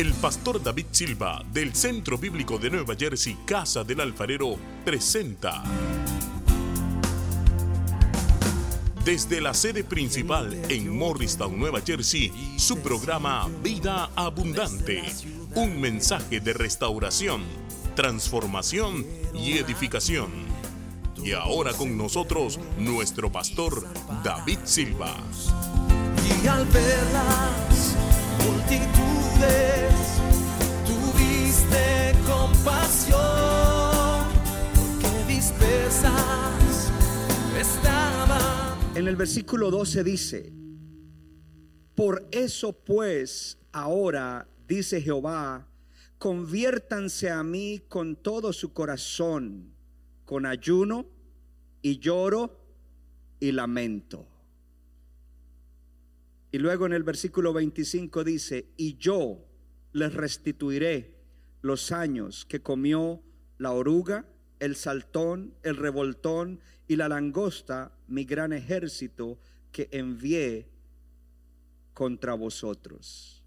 El pastor David Silva del Centro Bíblico de Nueva Jersey, Casa del Alfarero, presenta desde la sede principal en Morristown, Nueva Jersey, su programa Vida Abundante, un mensaje de restauración, transformación y edificación. Y ahora con nosotros nuestro pastor David Silva. Y al las En el versículo 12 dice, por eso pues ahora, dice Jehová, conviértanse a mí con todo su corazón, con ayuno y lloro y lamento. Y luego en el versículo 25 dice, y yo les restituiré los años que comió la oruga, el saltón, el revoltón y la langosta, mi gran ejército que envié contra vosotros.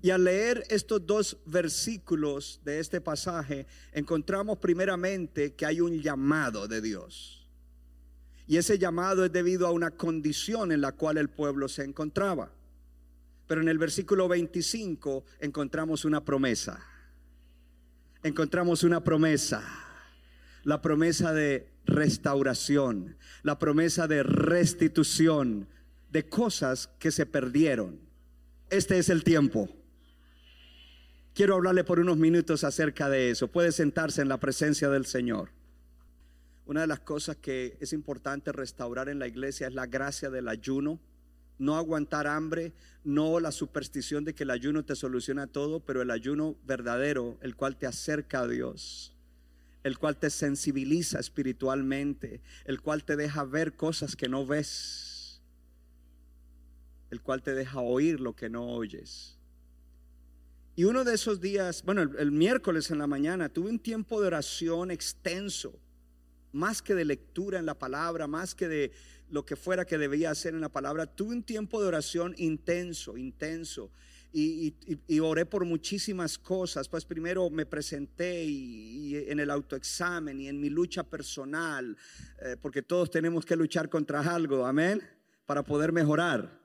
Y al leer estos dos versículos de este pasaje, encontramos primeramente que hay un llamado de Dios. Y ese llamado es debido a una condición en la cual el pueblo se encontraba. Pero en el versículo 25 encontramos una promesa. Encontramos una promesa. La promesa de restauración, la promesa de restitución de cosas que se perdieron. Este es el tiempo. Quiero hablarle por unos minutos acerca de eso. Puede sentarse en la presencia del Señor. Una de las cosas que es importante restaurar en la iglesia es la gracia del ayuno. No aguantar hambre, no la superstición de que el ayuno te soluciona todo, pero el ayuno verdadero, el cual te acerca a Dios, el cual te sensibiliza espiritualmente, el cual te deja ver cosas que no ves, el cual te deja oír lo que no oyes. Y uno de esos días, bueno, el, el miércoles en la mañana, tuve un tiempo de oración extenso más que de lectura en la palabra, más que de lo que fuera que debía hacer en la palabra, tuve un tiempo de oración intenso, intenso. Y, oré por muchísimas cosas. Pues primero me presenté y, en el autoexamen y en mi lucha personal, eh, porque todos tenemos que luchar contra algo, amén, para poder mejorar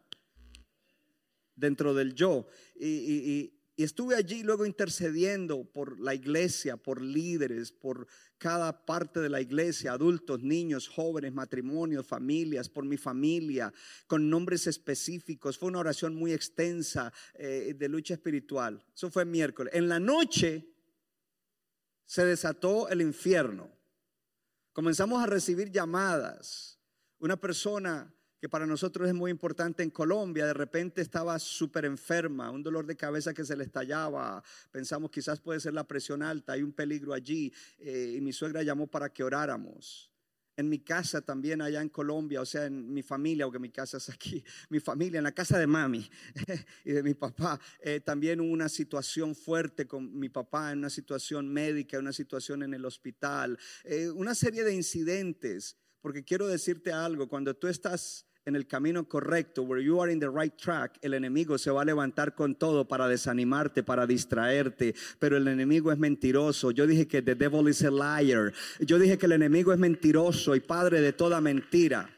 dentro del yo. y, y estuve allí luego intercediendo por la iglesia, por líderes, por cada parte de la iglesia, adultos, niños, jóvenes, matrimonios, familias, por mi familia, con nombres específicos. Fue una oración muy extensa eh, de lucha espiritual. Eso fue miércoles. En la noche se desató el infierno. Comenzamos a recibir llamadas. Una persona que para nosotros es muy importante en Colombia, de repente estaba súper enferma, un dolor de cabeza que se le estallaba, pensamos quizás puede ser la presión alta, hay un peligro allí, eh, y mi suegra llamó para que oráramos. En mi casa también allá en Colombia, o sea, en mi familia, aunque mi casa es aquí, mi familia, en la casa de mami y de mi papá, eh, también hubo una situación fuerte con mi papá, en una situación médica, una situación en el hospital, eh, una serie de incidentes, porque quiero decirte algo, cuando tú estás en el camino correcto, where you are in the right track, el enemigo se va a levantar con todo para desanimarte, para distraerte, pero el enemigo es mentiroso. Yo dije que the devil is a liar. Yo dije que el enemigo es mentiroso y padre de toda mentira.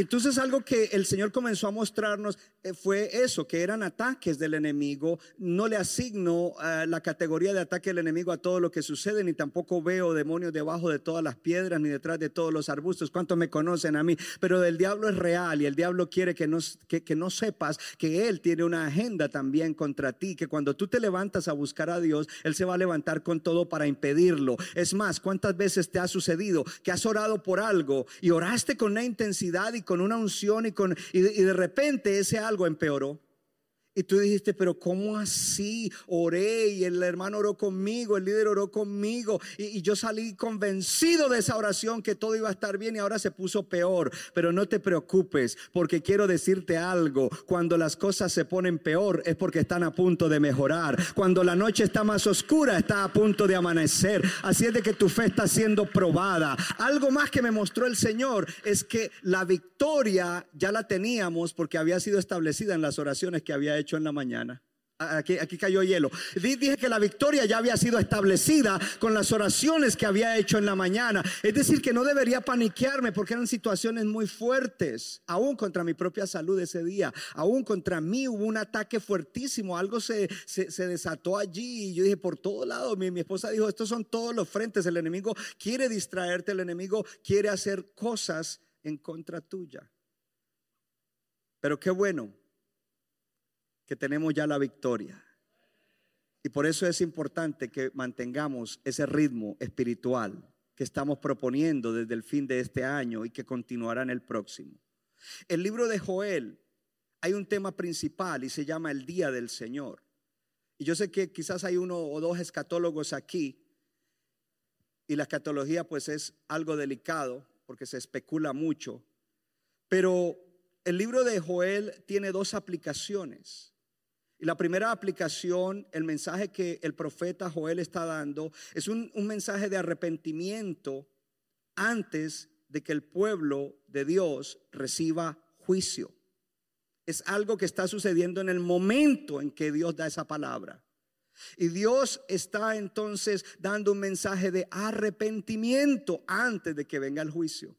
Entonces algo que el Señor comenzó a mostrarnos eh, fue eso, que eran ataques del enemigo. No le asigno eh, la categoría de ataque del enemigo a todo lo que sucede, ni tampoco veo demonios debajo de todas las piedras, ni detrás de todos los arbustos. ¿Cuántos me conocen a mí? Pero el diablo es real y el diablo quiere que no, que no sepas que él tiene una agenda también contra ti, que cuando tú te levantas a buscar a Dios, Él se va a levantar con todo para impedirlo. Es más, ¿cuántas veces te ha sucedido que has orado por algo y oraste con una intensidad y con una unción y, con, y, de repente ese algo empeoró. Y tú dijiste, pero ¿cómo así? Oré y el hermano oró conmigo, el líder oró conmigo y, yo salí convencido de esa oración que todo iba a estar bien y ahora se puso peor. Pero no te preocupes porque quiero decirte algo, cuando las cosas se ponen peor es porque están a punto de mejorar. Cuando la noche está más oscura está a punto de amanecer. Así es de que tu fe está siendo probada. Algo más que me mostró el Señor es que la victoria ya la teníamos porque había sido establecida en las oraciones que había hecho en la mañana. Aquí, aquí, cayó hielo. Dije que la victoria ya había sido establecida con las oraciones que había hecho en la mañana. Es decir, que no debería paniquearme porque eran situaciones muy fuertes, aún contra mi propia salud ese día, aún contra mí hubo un ataque fuertísimo, algo se, se, desató allí y yo dije, por todo lado, mi, mi esposa dijo, estos son todos los frentes, el enemigo quiere distraerte, el enemigo quiere hacer cosas en contra tuya. Pero qué bueno que tenemos ya la victoria. Y por eso es importante que mantengamos ese ritmo espiritual que estamos proponiendo desde el fin de este año y que continuará en el próximo. El libro de Joel hay un tema principal y se llama el Día del Señor. Y yo sé que quizás hay uno o dos escatólogos aquí y la escatología pues es algo delicado porque se especula mucho, pero el libro de Joel tiene dos aplicaciones. Y la primera aplicación, el mensaje que el profeta Joel está dando, es un, mensaje de arrepentimiento antes de que el pueblo de Dios reciba juicio. Es algo que está sucediendo en el momento en que Dios da esa palabra. Y Dios está entonces dando un mensaje de arrepentimiento antes de que venga el juicio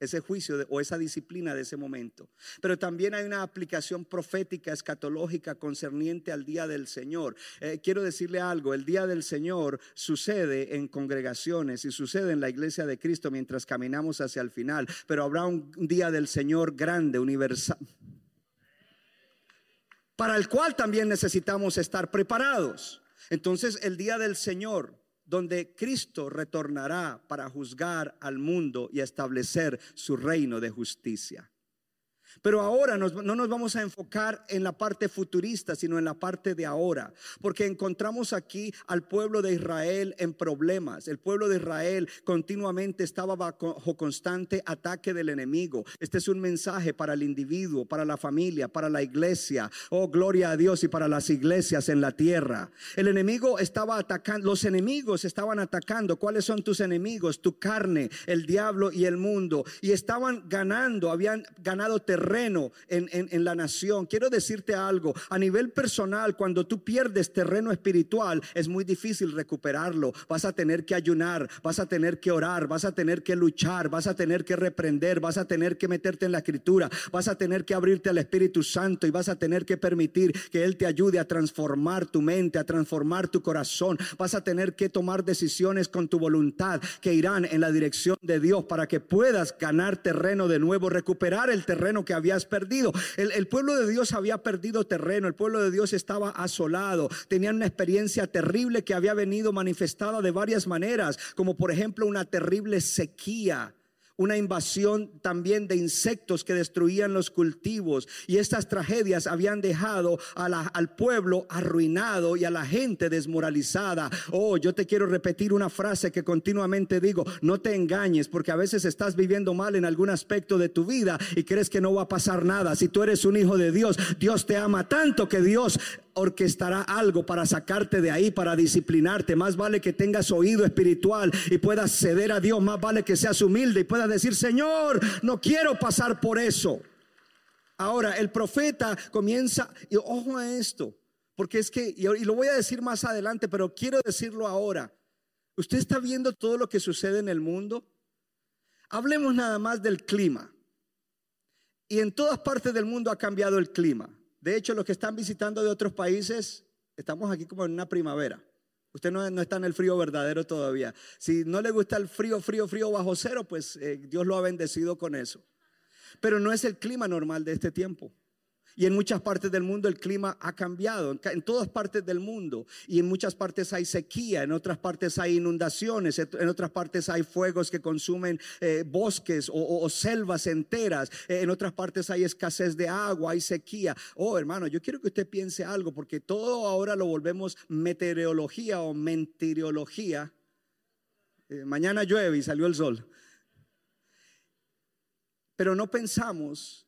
ese juicio o esa disciplina de ese momento. Pero también hay una aplicación profética, escatológica, concerniente al día del Señor. Eh, quiero decirle algo, el día del Señor sucede en congregaciones y sucede en la iglesia de Cristo mientras caminamos hacia el final, pero habrá un día del Señor grande, universal, para el cual también necesitamos estar preparados. Entonces, el día del Señor donde Cristo retornará para juzgar al mundo y establecer su reino de justicia. Pero ahora no nos vamos a enfocar en la parte futurista, sino en la parte de ahora, porque encontramos aquí al pueblo de Israel en problemas. El pueblo de Israel continuamente estaba bajo constante ataque del enemigo. Este es un mensaje para el individuo, para la familia, para la iglesia. Oh, gloria a Dios y para las iglesias en la tierra. El enemigo estaba atacando, los enemigos estaban atacando. ¿Cuáles son tus enemigos? Tu carne, el diablo y el mundo. Y estaban ganando, habían ganado terreno terreno en, la nación. Quiero decirte algo, a nivel personal, cuando tú pierdes terreno espiritual, es muy difícil recuperarlo. Vas a tener que ayunar, vas a tener que orar, vas a tener que luchar, vas a tener que reprender, vas a tener que meterte en la escritura, vas a tener que abrirte al Espíritu Santo y vas a tener que permitir que Él te ayude a transformar tu mente, a transformar tu corazón. Vas a tener que tomar decisiones con tu voluntad que irán en la dirección de Dios para que puedas ganar terreno de nuevo, recuperar el terreno que habías perdido. El, pueblo de Dios había perdido terreno, el pueblo de Dios estaba asolado, tenían una experiencia terrible que había venido manifestada de varias maneras, como por ejemplo una terrible sequía una invasión también de insectos que destruían los cultivos. Y estas tragedias habían dejado al pueblo arruinado y a la gente desmoralizada. Oh, yo te quiero repetir una frase que continuamente digo, no te engañes porque a veces estás viviendo mal en algún aspecto de tu vida y crees que no va a pasar nada. Si tú eres un hijo de Dios, Dios te ama tanto que Dios orquestará algo para sacarte de ahí, para disciplinarte. Más vale que tengas oído espiritual y puedas ceder a Dios. Más vale que seas humilde y puedas decir, Señor, no quiero pasar por eso. Ahora, el profeta comienza, y ojo a esto, porque es que, y lo voy a decir más adelante, pero quiero decirlo ahora. ¿Usted está viendo todo lo que sucede en el mundo? Hablemos nada más del clima. Y en todas partes del mundo ha cambiado el clima. De hecho, los que están visitando de otros países, estamos aquí como en una primavera. Usted no, está en el frío verdadero todavía. Si no le gusta el frío, frío, frío bajo cero, pues eh, Dios lo ha bendecido con eso. Pero no es el clima normal de este tiempo. Y en muchas partes del mundo el clima ha cambiado, en todas partes del mundo. Y en muchas partes hay sequía, en otras partes hay inundaciones, en otras partes hay fuegos que consumen eh, bosques o, selvas enteras, eh, en otras partes hay escasez de agua, hay sequía. Oh, hermano, yo quiero que usted piense algo, porque todo ahora lo volvemos meteorología o mentirología. Eh, mañana llueve y salió el sol. Pero no pensamos,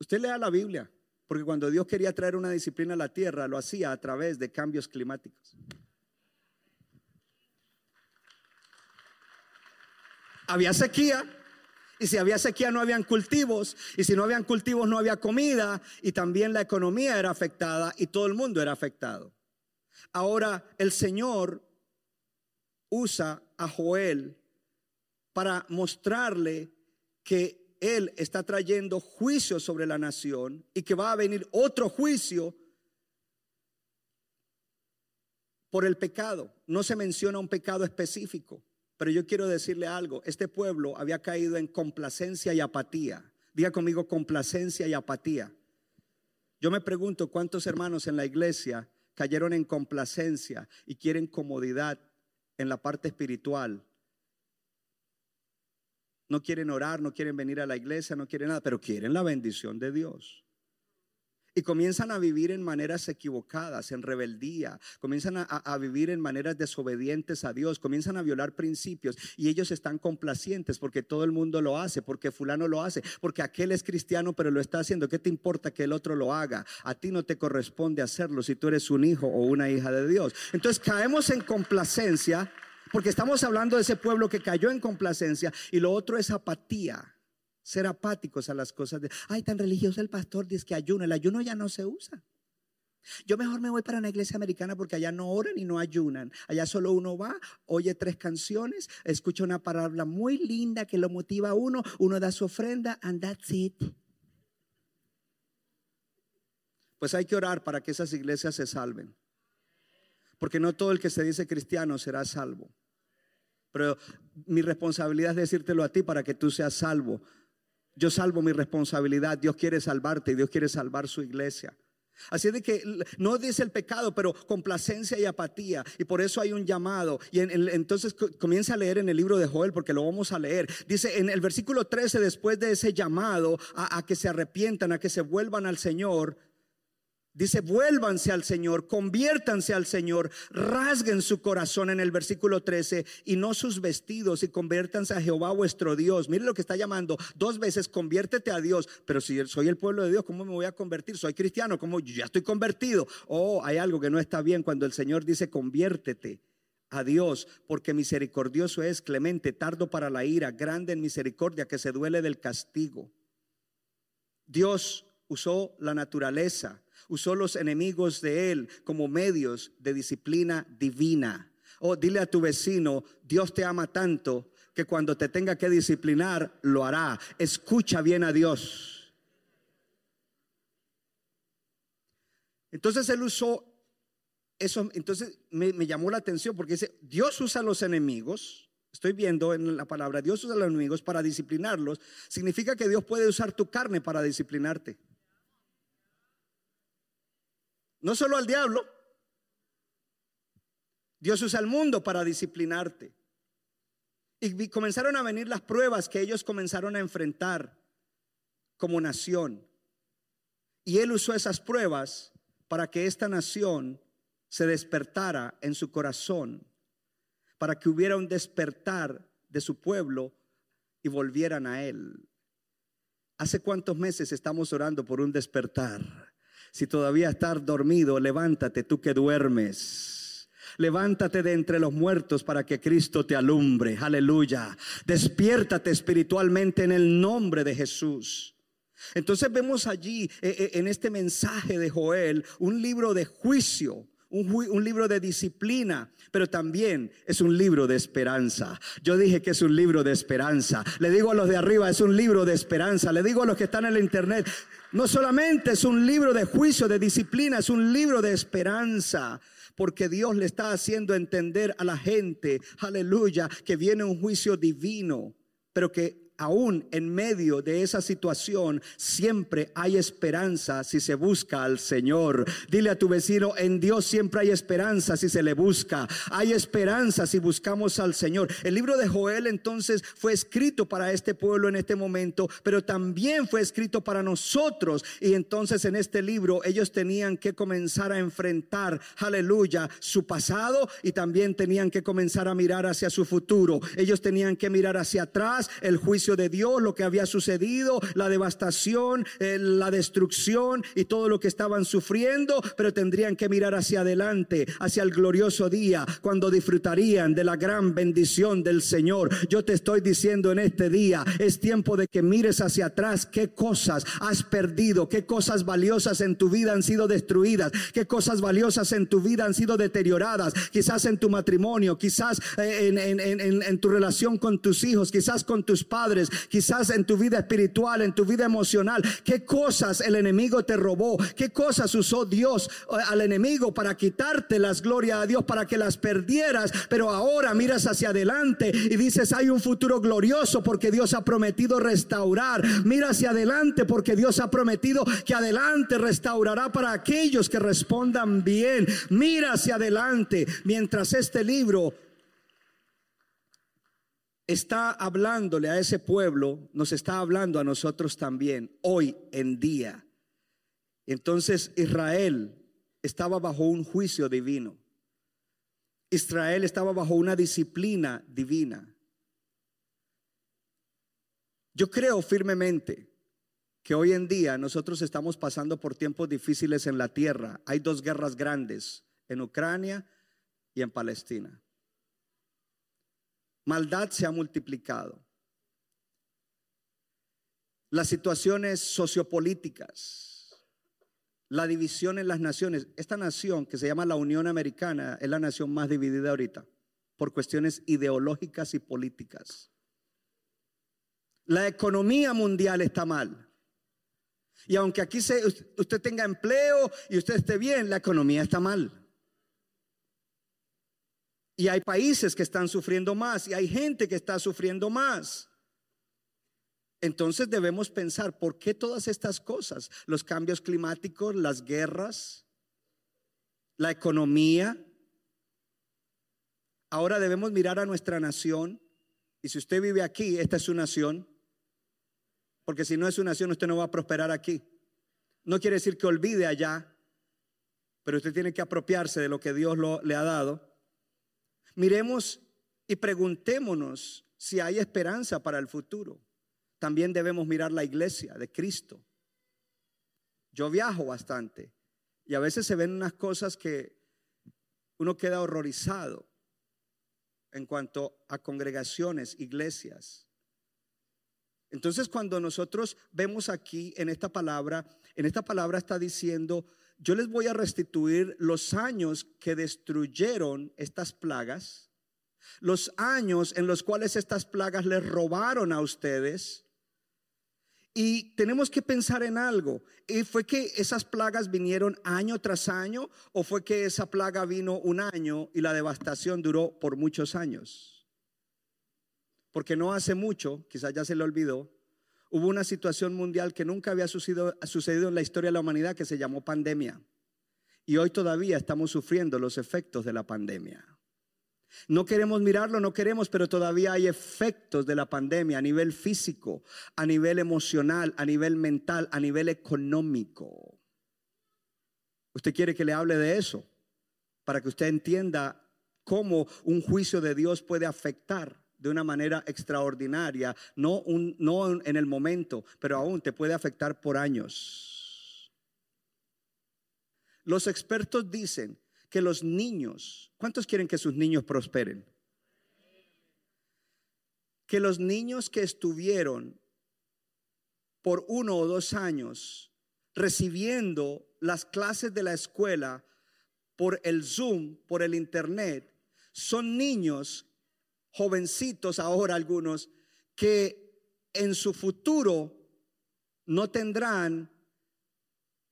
usted lea la Biblia. Porque cuando Dios quería traer una disciplina a la tierra, lo hacía a través de cambios climáticos. Había sequía Y si había sequía no habían cultivos. Y si no habían cultivos no había comida. Y también la economía era afectada y todo el mundo era afectado. Ahora el Señor usa a Joel para mostrarle que Él está trayendo juicio sobre la nación y que va a venir otro juicio por el pecado. No se menciona un pecado específico, pero yo quiero decirle algo. Este pueblo había caído en complacencia y apatía. Diga conmigo complacencia y apatía. Yo me pregunto cuántos hermanos en la iglesia cayeron en complacencia y quieren comodidad en la parte espiritual. No quieren orar, no quieren venir a la iglesia, no quieren nada, pero quieren la bendición de Dios. Y comienzan a vivir en maneras equivocadas, en rebeldía, comienzan a, vivir en maneras desobedientes a Dios, comienzan a violar principios y ellos están complacientes porque todo el mundo lo hace, porque fulano lo hace, porque aquel es cristiano pero lo está haciendo. ¿Qué te importa que el otro lo haga? A ti no te corresponde hacerlo si tú eres un hijo o una hija de Dios. Entonces caemos en complacencia porque estamos hablando de ese pueblo que cayó en complacencia y lo otro es apatía ser apáticos a las cosas de, ay, tan religioso el pastor, dice que ayuno, el ayuno ya no se usa. Yo mejor me voy para una iglesia americana porque allá no oran y no ayunan. Allá solo uno va, oye tres canciones, escucha una palabra muy linda que lo motiva a uno, uno da su ofrenda and that's it. Pues hay que orar para que esas iglesias se salven. Porque no todo el que se dice cristiano será salvo. Pero mi responsabilidad es decírtelo a ti para que tú seas salvo. Yo salvo mi responsabilidad. Dios quiere salvarte y Dios quiere salvar su iglesia. Así de que no dice el pecado, pero complacencia y apatía. Y por eso hay un llamado. Y entonces comienza a leer en el libro de Joel, porque lo vamos a leer. Dice en el versículo 13, después de ese llamado a que se arrepientan, a que se vuelvan al Señor, Dice, vuélvanse al Señor, conviértanse al Señor, rasguen su corazón en el versículo 13 y no sus vestidos y conviértanse a Jehová vuestro Dios. Mire lo que está llamando, dos veces conviértete a Dios, pero si soy el pueblo de Dios, ¿cómo me voy a convertir? Soy cristiano, ¿cómo ya estoy convertido? Oh, hay algo que no está bien cuando el Señor dice conviértete a Dios, porque misericordioso es, clemente, tardo para la ira, grande en misericordia, que se duele del castigo. Dios usó la naturaleza usó los enemigos de él como medios de disciplina divina. Oh, dile a tu vecino, Dios te ama tanto que cuando te tenga que disciplinar, lo hará. Escucha bien a Dios. Entonces él usó eso, entonces me, me llamó la atención porque dice, Dios usa a los enemigos. Estoy viendo en la palabra, Dios usa a los enemigos para disciplinarlos. Significa que Dios puede usar tu carne para disciplinarte. No solo al diablo. Dios usa al mundo para disciplinarte. Y comenzaron a venir las pruebas que ellos comenzaron a enfrentar como nación. Y Él usó esas pruebas para que esta nación se despertara en su corazón, para que hubiera un despertar de su pueblo y volvieran a Él. ¿Hace cuántos meses estamos orando por un despertar? Si todavía estás dormido, levántate tú que duermes. Levántate de entre los muertos para que Cristo te alumbre. Aleluya. Despiértate espiritualmente en el nombre de Jesús. Entonces vemos allí eh, eh, en este mensaje de Joel un libro de juicio un, libro de disciplina, pero también es un libro de esperanza. Yo dije que es un libro de esperanza. Le digo a los de arriba, es un libro de esperanza. Le digo a los que están en el internet, no solamente es un libro de juicio, de disciplina, es un libro de esperanza. Porque Dios le está haciendo entender a la gente, aleluya, que viene un juicio divino, pero que aún en medio de esa situación, siempre hay esperanza si se busca al Señor. Dile a tu vecino, en Dios siempre hay esperanza si se le busca. Hay esperanza si buscamos al Señor. El libro de Joel entonces fue escrito para este pueblo en este momento, pero también fue escrito para nosotros. Y entonces en este libro ellos tenían que comenzar a enfrentar, aleluya, su pasado y también tenían que comenzar a mirar hacia su futuro. Ellos tenían que mirar hacia atrás el juicio de Dios, lo que había sucedido, la devastación, eh, la destrucción y todo lo que estaban sufriendo, pero tendrían que mirar hacia adelante, hacia el glorioso día, cuando disfrutarían de la gran bendición del Señor. Yo te estoy diciendo en este día, es tiempo de que mires hacia atrás qué cosas has perdido, qué cosas valiosas en tu vida han sido destruidas, qué cosas valiosas en tu vida han sido deterioradas, quizás en tu matrimonio, quizás eh, en, tu relación con tus hijos, quizás con tus padres, quizás en tu vida espiritual, en tu vida emocional, qué cosas el enemigo te robó, qué cosas usó Dios eh, al enemigo para quitarte las glorias a Dios, para que las perdieras, pero ahora miras hacia adelante y dices, hay un futuro glorioso porque Dios ha prometido restaurar, mira hacia adelante porque Dios ha prometido que adelante restaurará para aquellos que respondan bien, mira hacia adelante mientras este libro está hablándole a ese pueblo, nos está hablando a nosotros también, hoy en día. Entonces Israel estaba bajo un juicio divino. Israel estaba bajo una disciplina divina. Yo creo firmemente que hoy en día nosotros estamos pasando por tiempos difíciles en la tierra. Hay dos guerras grandes, en Ucrania y en Palestina maldad se ha multiplicado. Las situaciones sociopolíticas, la división en las naciones. Esta nación que se llama la Unión Americana es la nación más dividida ahorita por cuestiones ideológicas y políticas. La economía mundial está mal. Y aunque aquí usted tenga empleo y usted esté bien, la economía está mal. Y hay países que están sufriendo más y hay gente que está sufriendo más. Entonces debemos pensar, ¿por qué todas estas cosas? Los cambios climáticos, las guerras, la economía. Ahora debemos mirar a nuestra nación. Y si usted vive aquí, esta es su nación. Porque si no es su nación, usted no va a prosperar aquí. No quiere decir que olvide allá, pero usted tiene que apropiarse de lo que Dios lo, le ha dado. Miremos y preguntémonos si hay esperanza para el futuro. También debemos mirar la iglesia de Cristo. Yo viajo bastante y a veces se ven unas cosas que uno queda horrorizado en cuanto a congregaciones, iglesias. Entonces cuando nosotros vemos aquí en esta palabra, en esta palabra está diciendo, yo les voy a restituir los años que destruyeron estas plagas, los años en los cuales estas plagas les robaron a ustedes. Y tenemos que pensar en algo. ¿Y fue que esas plagas vinieron año tras año o fue que esa plaga vino un año y la devastación duró por muchos años? Porque no hace mucho, quizás ya se le olvidó, hubo una situación mundial que nunca había sucedido, en la historia de la humanidad que se llamó pandemia. Y hoy todavía estamos sufriendo los efectos de la pandemia. No queremos mirarlo, no queremos, pero todavía hay efectos de la pandemia a nivel físico, a nivel emocional, a nivel mental, a nivel económico. ¿Usted quiere que le hable de eso? Para que usted entienda cómo un juicio de Dios puede afectar de una manera extraordinaria, no, un, no en el momento, pero aún te puede afectar por años. Los expertos dicen que los niños, ¿cuántos quieren que sus niños prosperen? Que los niños que estuvieron por uno o dos años recibiendo las clases de la escuela por el Zoom, por el Internet, son niños jovencitos ahora algunos que en su futuro no tendrán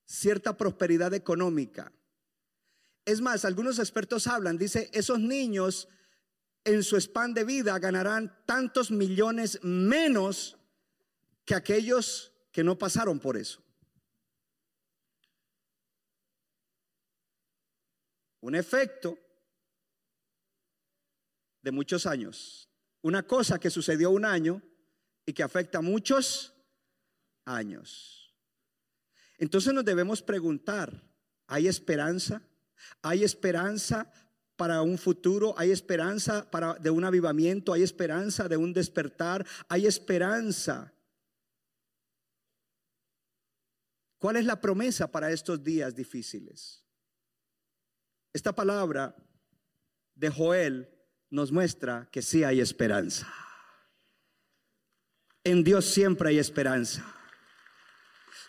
cierta prosperidad económica. Es más, algunos expertos hablan, dice, esos niños en su span de vida ganarán tantos millones menos que aquellos que no pasaron por eso. Un efecto de muchos años. Una cosa que sucedió un año y que afecta muchos años. Entonces nos debemos preguntar, ¿hay esperanza? ¿Hay esperanza para un futuro, hay esperanza para de un avivamiento, hay esperanza de un despertar, hay esperanza. ¿Cuál es la promesa para estos días difíciles? Esta palabra de Joel nos muestra que sí hay esperanza. En Dios siempre hay esperanza.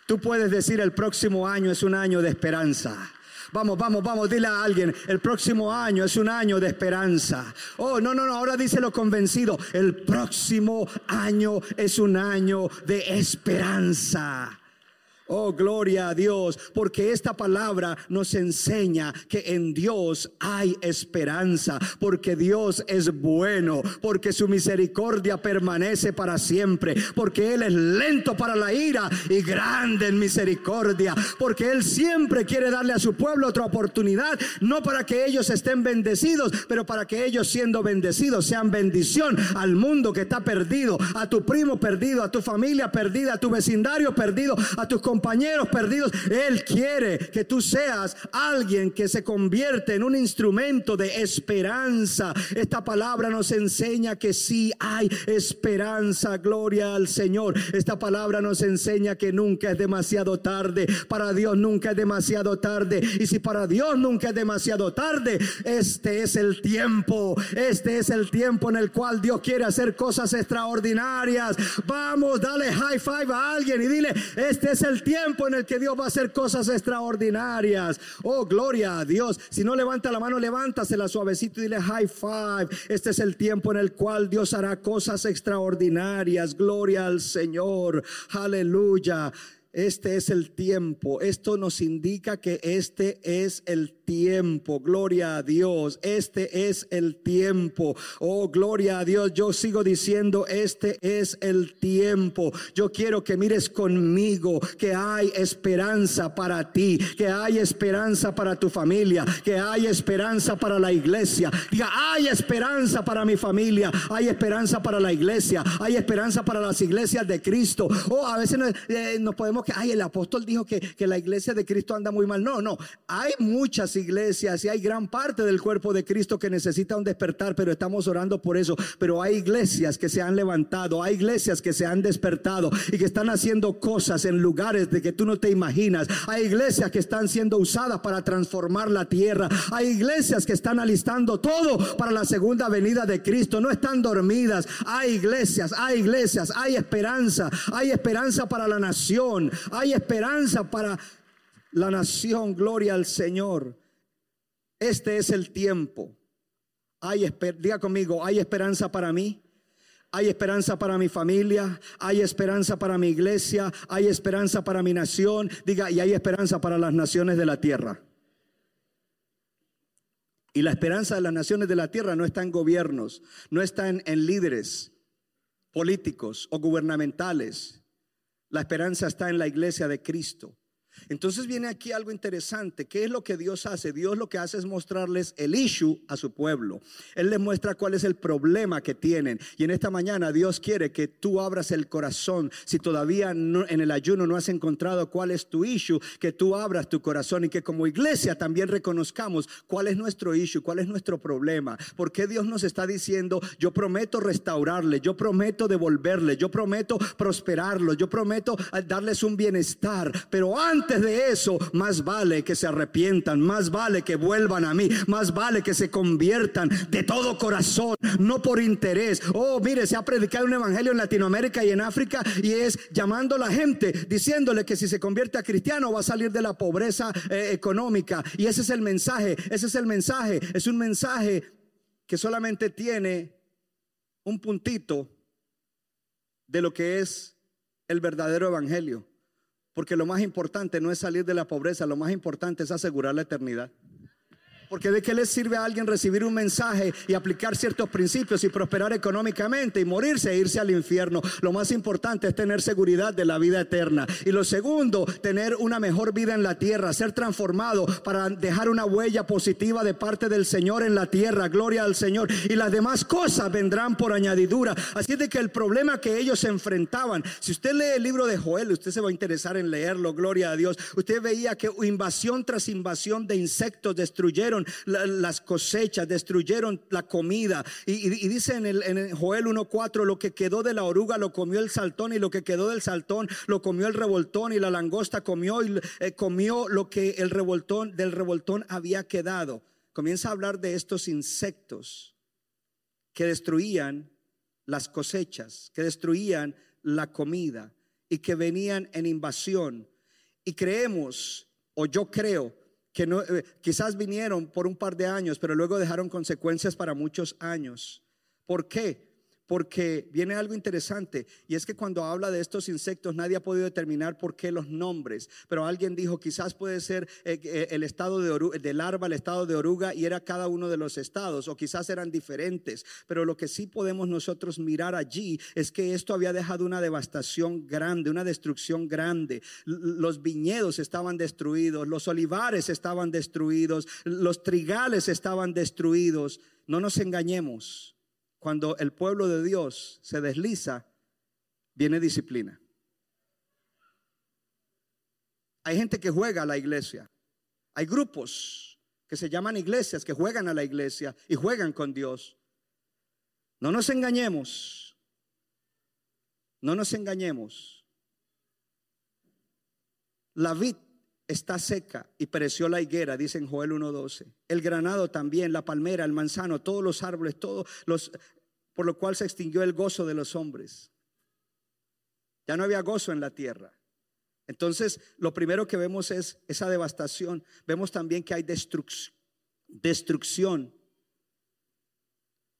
Tú puedes decir el próximo año es un año de esperanza. Vamos, vamos, vamos, dile a alguien, el próximo año es un año de esperanza. Oh, no, no, no, ahora dice lo convencido, el próximo año es un año de esperanza. Oh, gloria a Dios, porque esta palabra nos enseña que en Dios hay esperanza, porque Dios es bueno, porque su misericordia permanece para siempre, porque Él es lento para la ira y grande en misericordia, porque Él siempre quiere darle a su pueblo otra oportunidad, no para que ellos estén bendecidos, pero para que ellos siendo bendecidos sean bendición al mundo que está perdido, a tu primo perdido, a tu familia perdida, a tu vecindario perdido, a tus compañeros compañeros perdidos. Él quiere que tú seas alguien que se convierte en un instrumento de esperanza. Esta palabra nos enseña que sí hay esperanza. Gloria al Señor. Esta palabra nos enseña que nunca es demasiado tarde. Para Dios nunca es demasiado tarde. Y si para Dios nunca es demasiado tarde, este es el tiempo. Este es el tiempo en el cual Dios quiere hacer cosas extraordinarias. Vamos, dale high five a alguien y dile, este es el tiempo en el que Dios va a hacer cosas extraordinarias. Oh, gloria a Dios. Si no levanta la mano, levántasela suavecito y dile high five. Este es el tiempo en el cual Dios hará cosas extraordinarias. Gloria al Señor. Aleluya. Este es el tiempo. Esto nos indica que este es el tiempo. Gloria a Dios. Este es el tiempo. Oh, gloria a Dios. Yo sigo diciendo, este es el tiempo. Yo quiero que mires conmigo que hay esperanza para ti, que hay esperanza para tu familia, que hay esperanza para la iglesia. Diga, hay esperanza para mi familia, hay esperanza para la iglesia, hay esperanza para las iglesias de Cristo. Oh, a veces nos, eh, que, ay, el apóstol dijo que, que la iglesia de Cristo anda muy mal. No, no, hay muchas iglesias y hay gran parte del cuerpo de Cristo que necesita un despertar, pero estamos orando por eso. Pero hay iglesias que se han levantado, hay iglesias que se han despertado y que están haciendo cosas en lugares de que tú no te imaginas. Hay iglesias que están siendo usadas para transformar la tierra. Hay iglesias que están alistando todo para la segunda venida de Cristo. No están dormidas. Hay iglesias, hay iglesias, hay esperanza. Hay esperanza para la nación. Hay esperanza para la nación. Gloria al Señor. Este es el tiempo. Hay, diga conmigo, hay esperanza para mí. Hay esperanza para mi familia, hay esperanza para mi iglesia, hay esperanza para mi nación, diga, y hay esperanza para las naciones de la tierra. Y la esperanza de las naciones de la tierra no está en gobiernos, no está en, en líderes políticos o gubernamentales. La esperanza está en la iglesia de Cristo. Entonces viene aquí algo interesante. ¿Qué es lo que Dios hace? Dios lo que hace es mostrarles el issue a su pueblo. Él les muestra cuál es el problema que tienen. Y en esta mañana Dios quiere que tú abras el corazón. Si todavía en el ayuno no has encontrado cuál es tu issue, que tú abras tu corazón y que como iglesia también reconozcamos cuál es nuestro issue, cuál es nuestro problema. Porque Dios nos está diciendo, yo prometo restaurarle, yo prometo devolverle, yo prometo prosperarlo, yo prometo darles un bienestar. Pero antes antes de eso, más vale que se arrepientan, más vale que vuelvan a mí, más vale que se conviertan de todo corazón, no por interés. Oh, mire, se ha predicado un evangelio en Latinoamérica y en África y es llamando a la gente, diciéndole que si se convierte a cristiano va a salir de la pobreza eh, económica. Y ese es el mensaje, ese es el mensaje, es un mensaje que solamente tiene un puntito de lo que es el verdadero evangelio. Porque lo más importante no es salir de la pobreza, lo más importante es asegurar la eternidad. Porque de qué le sirve a alguien recibir un mensaje y aplicar ciertos principios y prosperar económicamente y morirse e irse al infierno. Lo más importante es tener seguridad de la vida eterna. Y lo segundo, tener una mejor vida en la tierra, ser transformado para dejar una huella positiva de parte del Señor en la tierra. Gloria al Señor. Y las demás cosas vendrán por añadidura. Así de que el problema que ellos se enfrentaban, si usted lee el libro de Joel, usted se va a interesar en leerlo. Gloria a Dios. Usted veía que invasión tras invasión de insectos destruyeron las cosechas, destruyeron la comida. Y, dice en, el, en el Joel 1.4, lo que quedó de la oruga lo comió el saltón y lo que quedó del saltón lo comió el revoltón y la langosta comió y eh, comió lo que el revoltón del revoltón había quedado. Comienza a hablar de estos insectos que destruían las cosechas, que destruían la comida y que venían en invasión. Y creemos, o yo creo, que eh, quizás vinieron por un par de años, pero luego dejaron consecuencias para muchos años. ¿Por qué? Porque viene algo interesante y es que cuando habla de estos insectos nadie ha podido determinar por qué los nombres, pero alguien dijo quizás puede ser eh, eh, el estado de, oru- de larva, el estado de oruga y era cada uno de los estados o quizás eran diferentes, pero lo que sí podemos nosotros mirar allí es que esto había dejado una devastación grande, una destrucción grande. Los viñedos estaban destruidos, los olivares estaban destruidos, los trigales estaban destruidos. No nos engañemos. Cuando el pueblo de Dios se desliza, viene disciplina. Hay gente que juega a la iglesia. Hay grupos que se llaman iglesias que juegan a la iglesia y juegan con Dios. No nos engañemos. No nos engañemos. La vid está seca y pereció la higuera, dice en Joel 1.12. El granado también, la palmera, el manzano, todos los árboles, todos los, por lo cual se extinguió el gozo de los hombres. Ya no había gozo en la tierra. Entonces, lo primero que vemos es esa devastación. Vemos también que hay destruc- destrucción.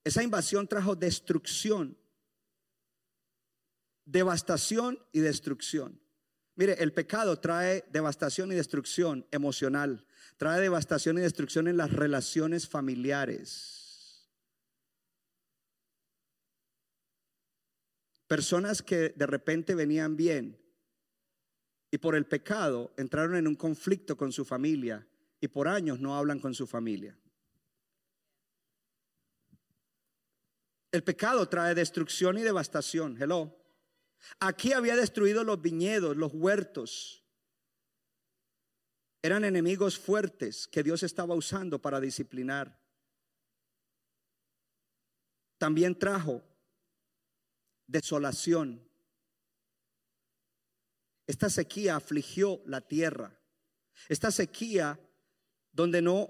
Esa invasión trajo destrucción, devastación y destrucción. Mire, el pecado trae devastación y destrucción emocional, trae devastación y destrucción en las relaciones familiares. Personas que de repente venían bien y por el pecado entraron en un conflicto con su familia y por años no hablan con su familia. El pecado trae destrucción y devastación. Hello. Aquí había destruido los viñedos, los huertos. Eran enemigos fuertes que Dios estaba usando para disciplinar. También trajo desolación. Esta sequía afligió la tierra. Esta sequía, donde no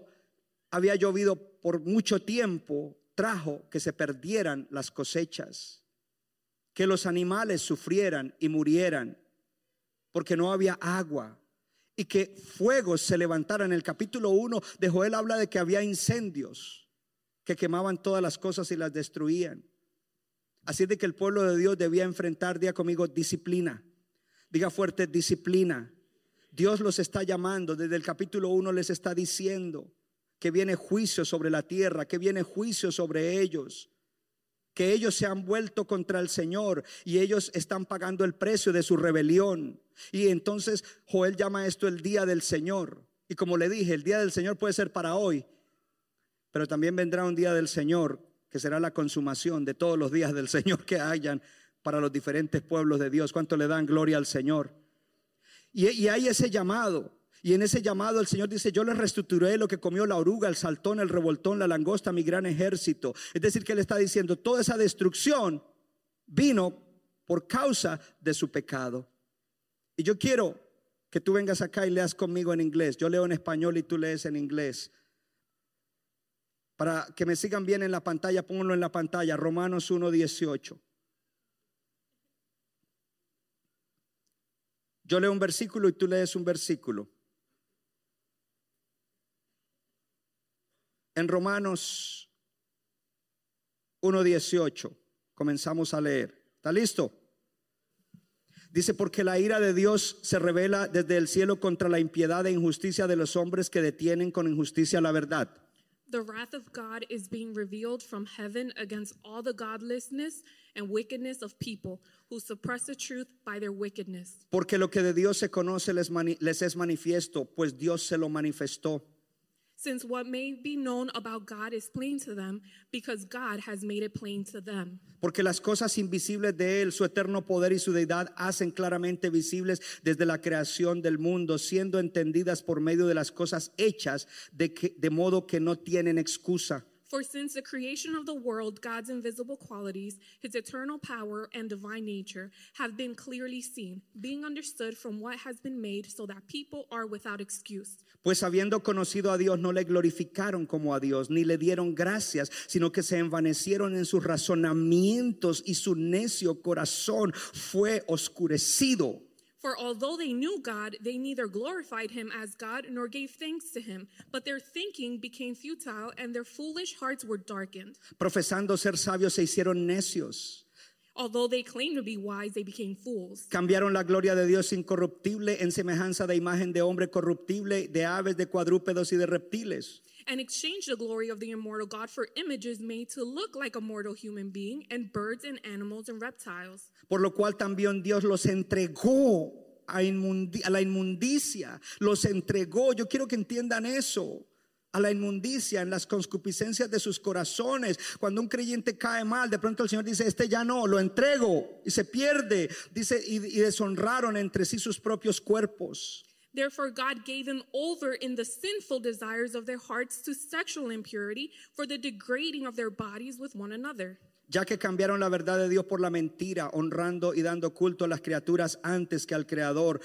había llovido por mucho tiempo, trajo que se perdieran las cosechas, que los animales sufrieran y murieran, porque no había agua, y que fuegos se levantaran. En el capítulo 1 de Joel habla de que había incendios que quemaban todas las cosas y las destruían. Así de que el pueblo de Dios debía enfrentar, día conmigo, disciplina. Diga fuerte, disciplina. Dios los está llamando, desde el capítulo 1 les está diciendo que viene juicio sobre la tierra, que viene juicio sobre ellos, que ellos se han vuelto contra el Señor y ellos están pagando el precio de su rebelión. Y entonces Joel llama esto el día del Señor. Y como le dije, el día del Señor puede ser para hoy, pero también vendrá un día del Señor que será la consumación de todos los días del Señor que hayan para los diferentes pueblos de Dios. ¿Cuánto le dan gloria al Señor? Y, y hay ese llamado. Y en ese llamado el Señor dice, yo les reestructuré lo que comió la oruga, el saltón, el revoltón, la langosta, mi gran ejército. Es decir, que Él está diciendo, toda esa destrucción vino por causa de su pecado. Y yo quiero que tú vengas acá y leas conmigo en inglés. Yo leo en español y tú lees en inglés. Para que me sigan bien en la pantalla, pónganlo en la pantalla. Romanos 1.18. Yo leo un versículo y tú lees un versículo. En Romanos 1.18 comenzamos a leer. ¿Está listo? Dice, porque la ira de Dios se revela desde el cielo contra la impiedad e injusticia de los hombres que detienen con injusticia la verdad. The wrath of God is being revealed from heaven against all the godlessness and wickedness of people who suppress the truth by their wickedness. Porque lo que de Dios se conoce les, es manifiesto, pues Dios se lo manifestó. Since what may be known about God is plain to them, because God has made it plain to them. Porque las cosas invisibles de Él, su eterno poder y su deidad, hacen claramente visibles desde la creación del mundo, siendo entendidas por medio de las cosas hechas, de, que, de modo que no tienen excusa. For since the creation of the world, God's invisible qualities, his eternal power and divine nature, have been clearly seen, being understood from what has been made, so that people are without excuse. Pues habiendo conocido a Dios, no le glorificaron como a Dios, ni le dieron gracias, sino que se envanecieron en sus razonamientos y su necio corazón fue oscurecido. For although they knew God, they neither glorified him as God nor gave thanks to him, but their thinking became futile and their foolish hearts were darkened. Profesando ser sabios, se hicieron necios. Although they claimed to be wise, they became fools. Cambiaron la gloria de Dios incorruptible en semejanza de imagen de hombre corruptible, de aves, de cuadrúpedos y de reptiles. And exchanged the glory of the immortal God for images made to look like a mortal human being, and birds and animals and reptiles. Por lo cual también Dios los entregó a, la inmundicia, los entregó. Yo quiero que entiendan eso. A la inmundicia, en las concupiscencias de sus corazones. Cuando un creyente cae mal, de pronto el Señor dice, este ya no, lo entrego y se pierde. Dice, y deshonraron entre sí sus propios cuerpos. Therefore, God gave them over in the sinful desires of their hearts to sexual impurity for the degrading of their bodies with one another. ya que cambiaron la verdad de Dios por la mentira, honrando y dando culto a las criaturas antes que al Creador,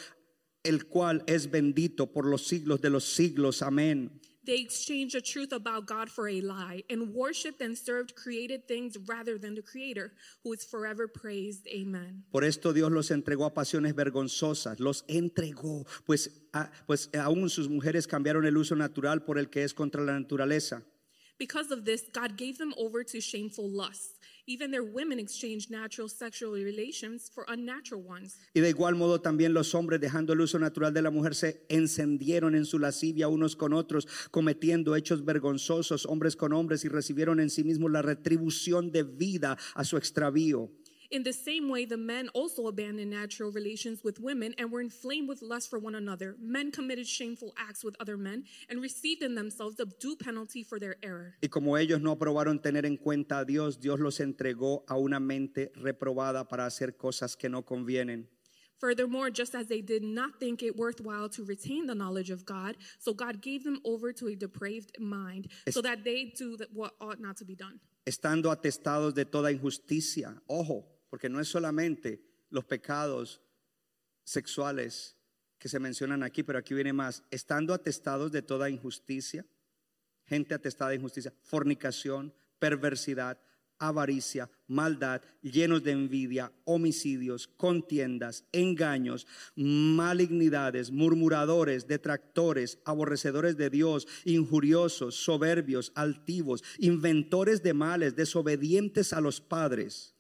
el cual es bendito por los siglos de los siglos. Amén. They exchanged the truth about God for a lie and worshiped and served created things rather than the Creator, who is forever praised. Amen. Por esto Dios los entregó a pasiones vergonzosas, los entregó, pues, a- pues aún sus mujeres cambiaron el uso natural por el que es contra la naturaleza. Because of this, God gave them over to shameful lusts. Even their women exchanged natural sexual relations for unnatural ones. Y de igual modo también los hombres, dejando el uso natural de la mujer, se encendieron en su lascivia unos con otros, cometiendo hechos vergonzosos hombres con hombres y recibieron en sí mismos la retribución de vida a su extravío. In the same way, the men also abandoned natural relations with women and were inflamed with lust for one another. Men committed shameful acts with other men and received in themselves the due penalty for their error. Y como ellos no aprobaron tener en cuenta a Dios, Dios los entregó a una mente reprobada para hacer cosas que no convienen. Furthermore, just as they did not think it worthwhile to retain the knowledge of God, so God gave them over to a depraved mind, so that they do what ought not to be done. estando atestados de toda injusticia. Ojo, porque no es solamente los pecados sexuales que se mencionan aquí, pero aquí viene más. Estando atestados de toda injusticia, gente atestada de injusticia, fornicación, perversidad, avaricia, maldad, llenos de envidia, homicidios, contiendas, engaños, malignidades, murmuradores, detractores, aborrecedores de Dios, injuriosos, soberbios, altivos, inventores de males, desobedientes a los padres.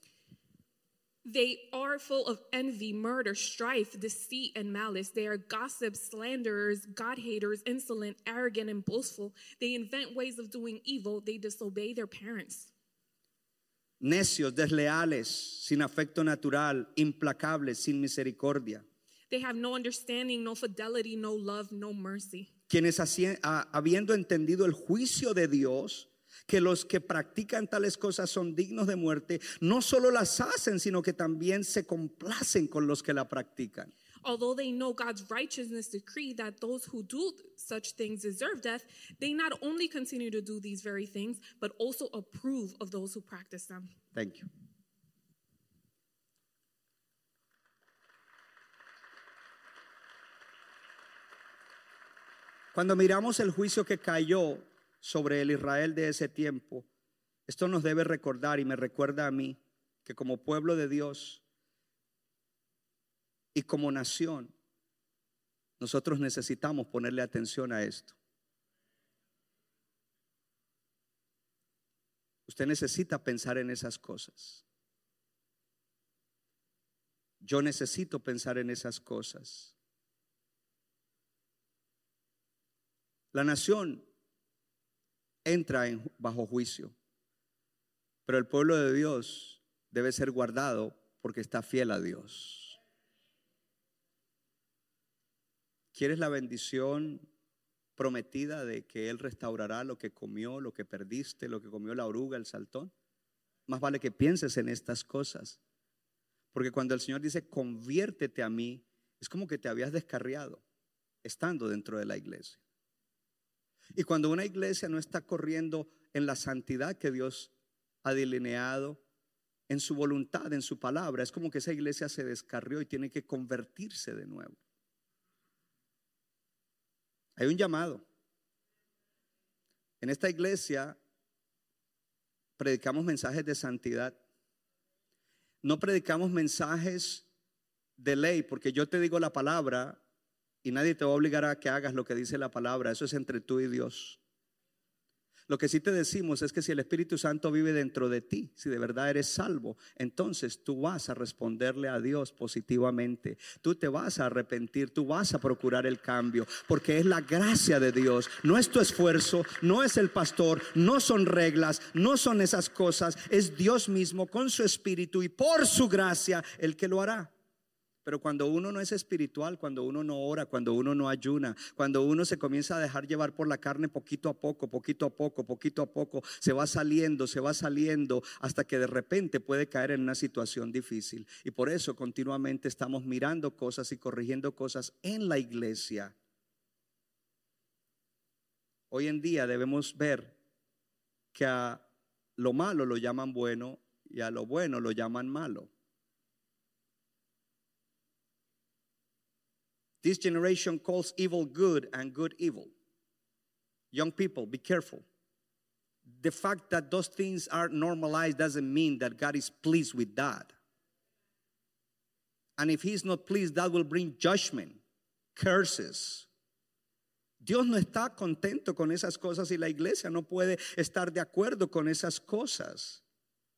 They are full of envy, murder, strife, deceit, and malice. They are gossips, slanderers, God haters, insolent, arrogant, and boastful. They invent ways of doing evil. They disobey their parents. Necios, desleales, sin afecto natural, implacables, sin misericordia. They have no understanding, no fidelity, no love, no mercy. quienes habiendo entendido el juicio de Dios, que los que practican tales cosas son dignos de muerte, no solo las hacen, sino que también se complacen con los que la practican. Although they know God's righteousness decree that those who do such things deserve death, they not only continue to do these very things, but also approve of those who practice them. Thank you. Cuando miramos el juicio que cayó sobre el Israel de ese tiempo, esto nos debe recordar y me recuerda a mí que como pueblo de Dios y como nación, nosotros necesitamos ponerle atención a esto. Usted necesita pensar en esas cosas. Yo necesito pensar en esas cosas. La nación entra en- bajo juicio, pero el pueblo de Dios debe ser guardado porque está fiel a Dios. ¿Quieres la bendición prometida de que Él restaurará lo que comió, lo que perdiste, lo que comió la oruga, el saltón. Más vale que pienses en estas cosas. Porque cuando el Señor dice, conviértete a mí, es como que te habías descarriado estando dentro de la iglesia. Y cuando una iglesia no está corriendo en la santidad que Dios ha delineado, en su voluntad, en su palabra, es como que esa iglesia se descarrió y tiene que convertirse de nuevo. Hay un llamado. En esta iglesia predicamos mensajes de santidad. No predicamos mensajes de ley, porque yo te digo la palabra y nadie te va a obligar a que hagas lo que dice la palabra. Eso es entre tú y Dios. Lo que sí te decimos es que si el Espíritu Santo vive dentro de ti, si de verdad eres salvo, entonces tú vas a responderle a Dios positivamente. Tú te vas a arrepentir, tú vas a procurar el cambio, porque es la gracia de Dios. No es tu esfuerzo, no es el pastor, no son reglas, no son esas cosas. Es Dios mismo con su Espíritu y por su gracia el que lo hará. Pero cuando uno no es espiritual, cuando uno no ora, cuando uno no ayuna, cuando uno se comienza a dejar llevar por la carne poquito a poco, poquito a poco, poquito a poco, se va saliendo, se va saliendo hasta que de repente puede caer en una situación difícil. Y por eso continuamente estamos mirando cosas y corrigiendo cosas en la iglesia. Hoy en día debemos ver que a lo malo lo llaman bueno y a lo bueno lo llaman malo. This generation calls evil good and good evil. Young people, be careful. The fact that those things are normalized doesn't mean that God is pleased with that. And if He's not pleased, that will bring judgment, curses. Dios no está contento con esas cosas y la iglesia no puede estar de acuerdo con esas cosas.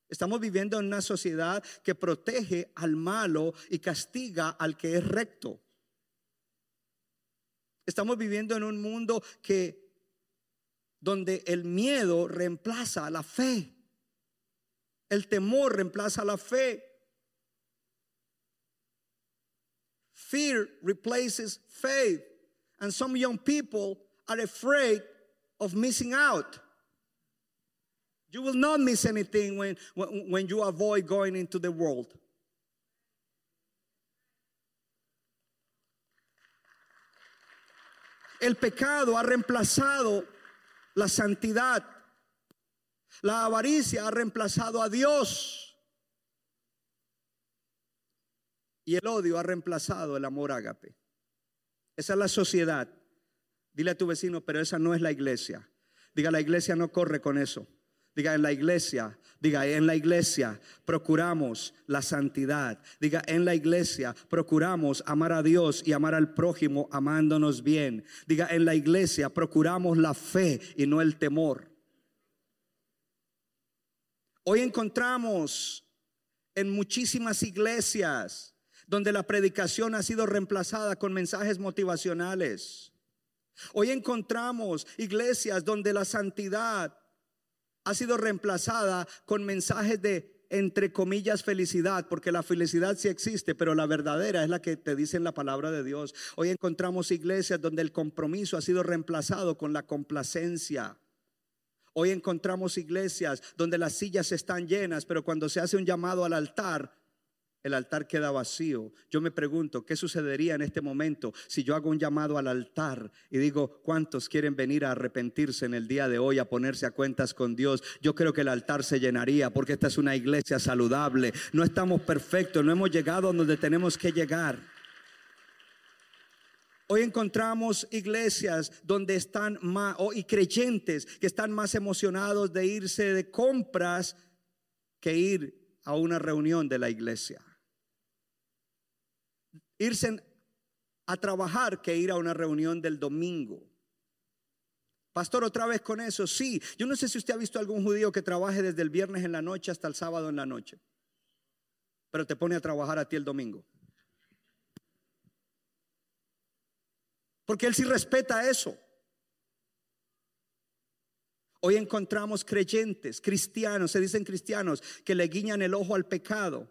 Estamos viviendo en una sociedad que protege al malo y castiga al que es recto. Estamos viviendo en un mundo que donde el miedo reemplaza la fe. El temor reemplaza la fe. Fear replaces faith. And some young people are afraid of missing out. You will not miss anything when, when, when you avoid going into the world. El pecado ha reemplazado la santidad. La avaricia ha reemplazado a Dios. Y el odio ha reemplazado el amor ágape. Esa es la sociedad. Dile a tu vecino, pero esa no es la iglesia. Diga, la iglesia no corre con eso. Diga, en la iglesia, diga, en la iglesia procuramos la santidad. Diga, en la iglesia procuramos amar a Dios y amar al prójimo amándonos bien. Diga, en la iglesia procuramos la fe y no el temor. Hoy encontramos en muchísimas iglesias donde la predicación ha sido reemplazada con mensajes motivacionales. Hoy encontramos iglesias donde la santidad ha sido reemplazada con mensajes de entre comillas felicidad, porque la felicidad sí existe, pero la verdadera es la que te dice en la palabra de Dios. Hoy encontramos iglesias donde el compromiso ha sido reemplazado con la complacencia. Hoy encontramos iglesias donde las sillas están llenas, pero cuando se hace un llamado al altar, el altar queda vacío. Yo me pregunto, ¿qué sucedería en este momento si yo hago un llamado al altar y digo, ¿cuántos quieren venir a arrepentirse en el día de hoy, a ponerse a cuentas con Dios? Yo creo que el altar se llenaría porque esta es una iglesia saludable. No estamos perfectos, no hemos llegado a donde tenemos que llegar. Hoy encontramos iglesias donde están más, y creyentes que están más emocionados de irse de compras que ir a una reunión de la iglesia irse a trabajar que ir a una reunión del domingo. Pastor, otra vez con eso, sí. Yo no sé si usted ha visto algún judío que trabaje desde el viernes en la noche hasta el sábado en la noche, pero te pone a trabajar a ti el domingo. Porque él sí respeta eso. Hoy encontramos creyentes, cristianos, se dicen cristianos, que le guiñan el ojo al pecado,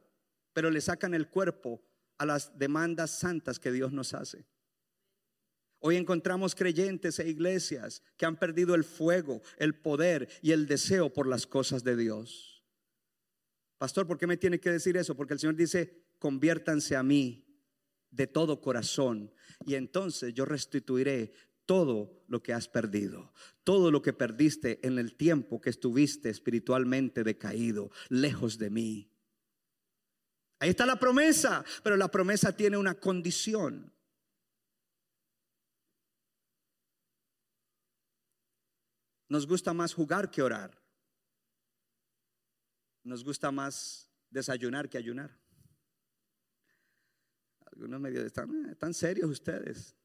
pero le sacan el cuerpo a las demandas santas que Dios nos hace. Hoy encontramos creyentes e iglesias que han perdido el fuego, el poder y el deseo por las cosas de Dios. Pastor, ¿por qué me tiene que decir eso? Porque el Señor dice, conviértanse a mí de todo corazón y entonces yo restituiré todo lo que has perdido, todo lo que perdiste en el tiempo que estuviste espiritualmente decaído, lejos de mí. Ahí está la promesa, pero la promesa tiene una condición. Nos gusta más jugar que orar. Nos gusta más desayunar que ayunar. Algunos medios están, están serios ustedes.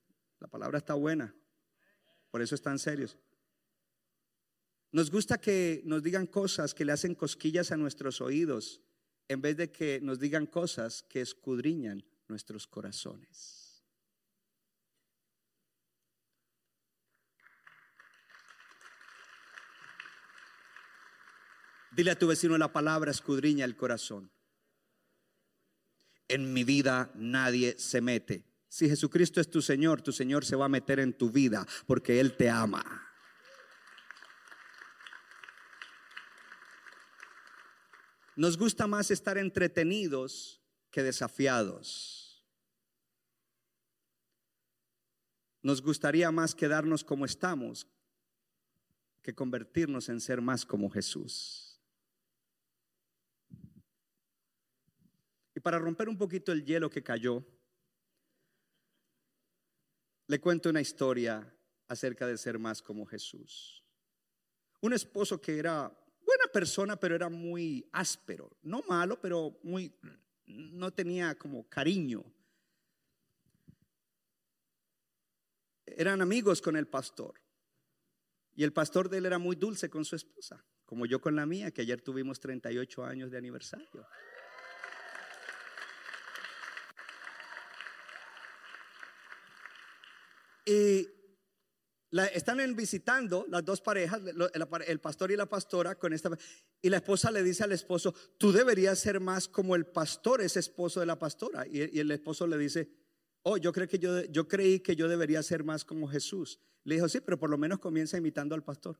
La palabra está buena. Por eso están serios. Nos gusta que nos digan cosas que le hacen cosquillas a nuestros oídos en vez de que nos digan cosas que escudriñan nuestros corazones. Dile a tu vecino la palabra escudriña el corazón. En mi vida nadie se mete. Si Jesucristo es tu Señor, tu Señor se va a meter en tu vida porque Él te ama. Nos gusta más estar entretenidos que desafiados. Nos gustaría más quedarnos como estamos que convertirnos en ser más como Jesús. Y para romper un poquito el hielo que cayó, le cuento una historia acerca de ser más como Jesús. Un esposo que era buena persona, pero era muy áspero, no malo, pero muy no tenía como cariño. Eran amigos con el pastor. Y el pastor de él era muy dulce con su esposa, como yo con la mía, que ayer tuvimos 38 años de aniversario. Y la, están visitando las dos parejas, el, pastor y la pastora, con esta. Y la esposa le dice al esposo: Tú deberías ser más como el pastor, ese esposo de la pastora. Y, el esposo le dice: Oh, yo, creo que yo, yo creí que yo debería ser más como Jesús. Le dijo: Sí, pero por lo menos comienza imitando al pastor.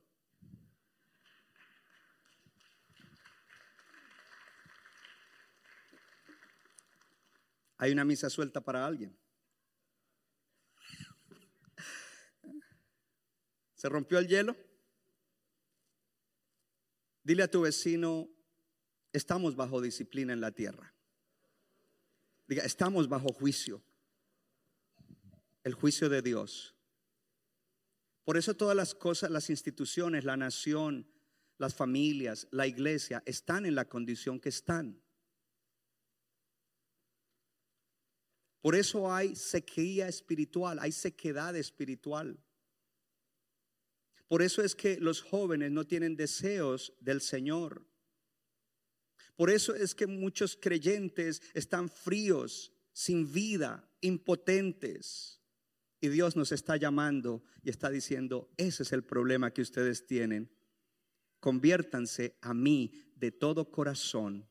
Hay una misa suelta para alguien. ¿Se rompió el hielo? Dile a tu vecino, estamos bajo disciplina en la tierra. Diga, estamos bajo juicio. El juicio de Dios. Por eso todas las cosas, las instituciones, la nación, las familias, la iglesia, están en la condición que están. Por eso hay sequía espiritual, hay sequedad espiritual. Por eso es que los jóvenes no tienen deseos del Señor. Por eso es que muchos creyentes están fríos, sin vida, impotentes. Y Dios nos está llamando y está diciendo, ese es el problema que ustedes tienen. Conviértanse a mí de todo corazón.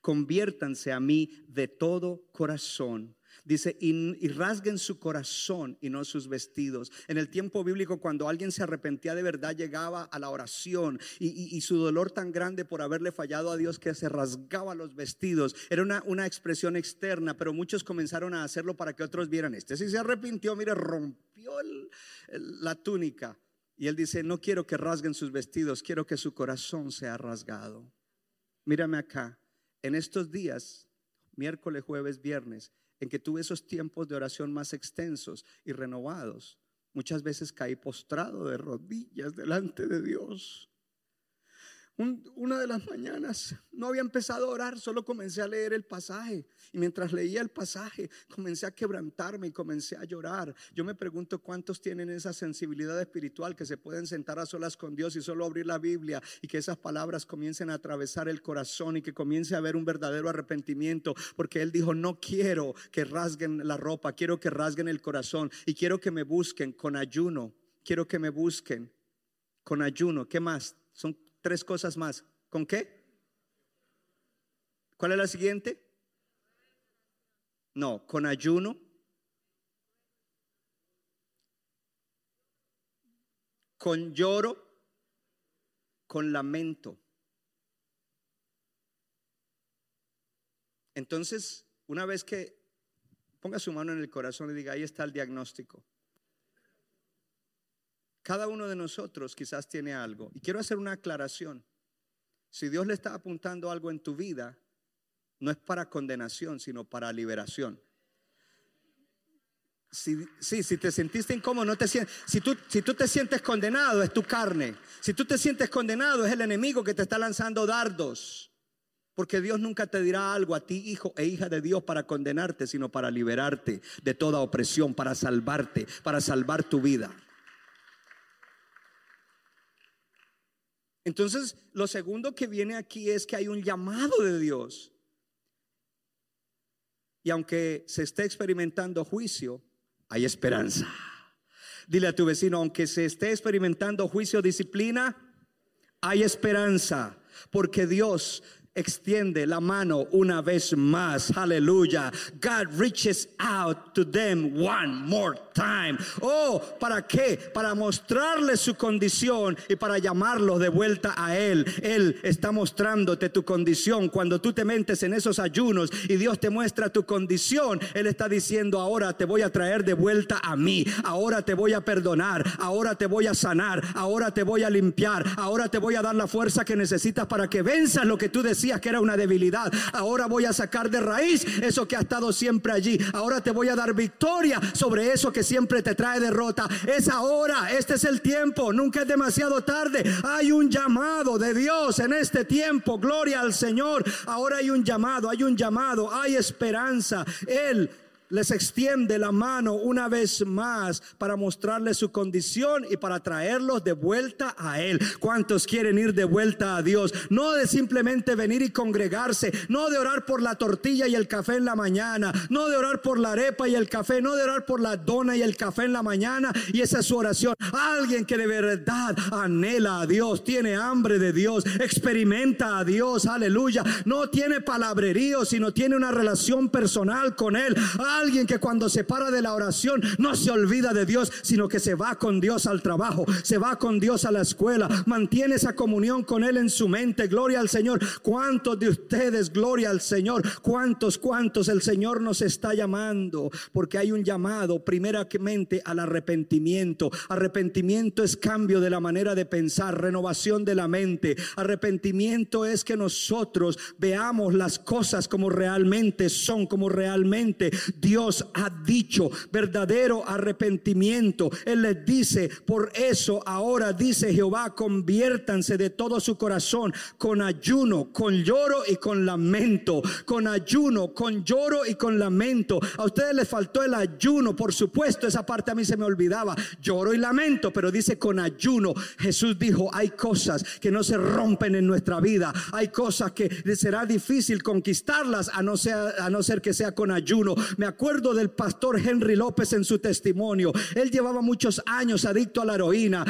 Conviértanse a mí de todo corazón Dice, y, rasguen su corazón y no sus vestidos. En el tiempo bíblico, cuando alguien se arrepentía de verdad, llegaba a la oración y, su dolor tan grande por haberle fallado a Dios que se rasgaba los vestidos. Era una, una expresión externa, pero muchos comenzaron a hacerlo para que otros vieran. Este si se arrepintió, mire, rompió la túnica. Y él dice, no quiero que rasguen sus vestidos, quiero que su corazón sea rasgado. Mírame acá, en estos días, miércoles, jueves, viernes, en que tuve esos tiempos de oración más extensos y renovados, muchas veces caí postrado de rodillas delante de Dios una de las mañanas no había empezado a orar, solo comencé a leer el pasaje. Y mientras leía el pasaje, comencé a quebrantarme y comencé a llorar. Yo me pregunto cuántos tienen esa sensibilidad espiritual que se pueden sentar a solas con Dios y solo abrir la Biblia y que esas palabras comiencen a atravesar el corazón y que comience a haber un verdadero arrepentimiento. Porque Él dijo, no quiero que rasguen la ropa, quiero que rasguen el corazón y quiero que me busquen con ayuno. Quiero que me busquen con ayuno. ¿Qué más? Son tres cosas más. ¿Con qué? ¿Cuál es la siguiente? No, con ayuno con lloro, con lamento. Entonces, una vez que ponga su mano en el corazón y diga, ahí está el diagnóstico. Cada uno de nosotros quizás tiene algo. Y quiero hacer una aclaración. Si Dios le está apuntando algo en tu vida, no es para condenación, sino para liberación. Si, si te sentiste incómodo, no te sientes. Si tú, si tú te sientes condenado, es tu carne. Si tú te sientes condenado, es el enemigo que te está lanzando dardos. Porque Dios nunca te dirá algo a ti, hijo e hija de Dios, para condenarte, sino para liberarte de toda opresión, para salvarte, para salvar tu vida. Entonces, lo segundo que viene aquí es que hay un llamado de Dios. Y aunque se esté experimentando juicio, hay esperanza. Dile a tu vecino, aunque se esté experimentando juicio, disciplina, hay esperanza. Porque Dios extiende la mano una vez más. Aleluya. God reaches out to them one more time. Oh, ¿para qué? Para mostrarles su condición y para llamarlos de vuelta a Él. Él está mostrándote tu condición. Cuando tú te mentes en esos ayunos y Dios te muestra tu condición, Él está diciendo, ahora te voy a traer de vuelta a mí. Ahora te voy a perdonar. Ahora te voy a sanar. Ahora te voy a limpiar. Ahora te voy a dar la fuerza que necesitas para que venzas lo que tú que era una debilidad. Ahora voy a sacar de raíz eso que ha estado siempre allí. Ahora te voy a dar victoria sobre eso que siempre te trae derrota. Es ahora, este es el tiempo, nunca es demasiado tarde. Hay un llamado de Dios en este tiempo. Gloria al Señor. Ahora hay un llamado, hay un llamado, hay esperanza. Él les extiende la mano una vez más para mostrarles su condición y para traerlos de vuelta a Él. ¿Cuántos quieren ir de vuelta a Dios? No de simplemente venir y congregarse, no de orar por la tortilla y el café en la mañana, no de orar por la arepa y el café, no de orar por la dona y el café en la mañana y esa es su oración. Alguien que de verdad anhela a Dios, tiene hambre de Dios, experimenta a Dios, aleluya. No tiene palabrerío, sino tiene una relación personal con Él alguien que cuando se para de la oración no se olvida de Dios, sino que se va con Dios al trabajo, se va con Dios a la escuela, mantiene esa comunión con Él en su mente. Gloria al Señor. ¿Cuántos de ustedes, gloria al Señor? ¿Cuántos, cuántos el Señor nos está llamando? Porque hay un llamado primeramente al arrepentimiento. Arrepentimiento es cambio de la manera de pensar, renovación de la mente. Arrepentimiento es que nosotros veamos las cosas como realmente son, como realmente Dios ha dicho, verdadero arrepentimiento. Él les dice, por eso ahora dice Jehová, conviértanse de todo su corazón con ayuno, con lloro y con lamento, con ayuno, con lloro y con lamento. A ustedes les faltó el ayuno, por supuesto, esa parte a mí se me olvidaba, lloro y lamento, pero dice con ayuno. Jesús dijo, hay cosas que no se rompen en nuestra vida, hay cosas que será difícil conquistarlas a no ser, a no ser que sea con ayuno. Acuerdo del pastor Henry López en su testimonio. Él llevaba muchos años adicto a la heroína.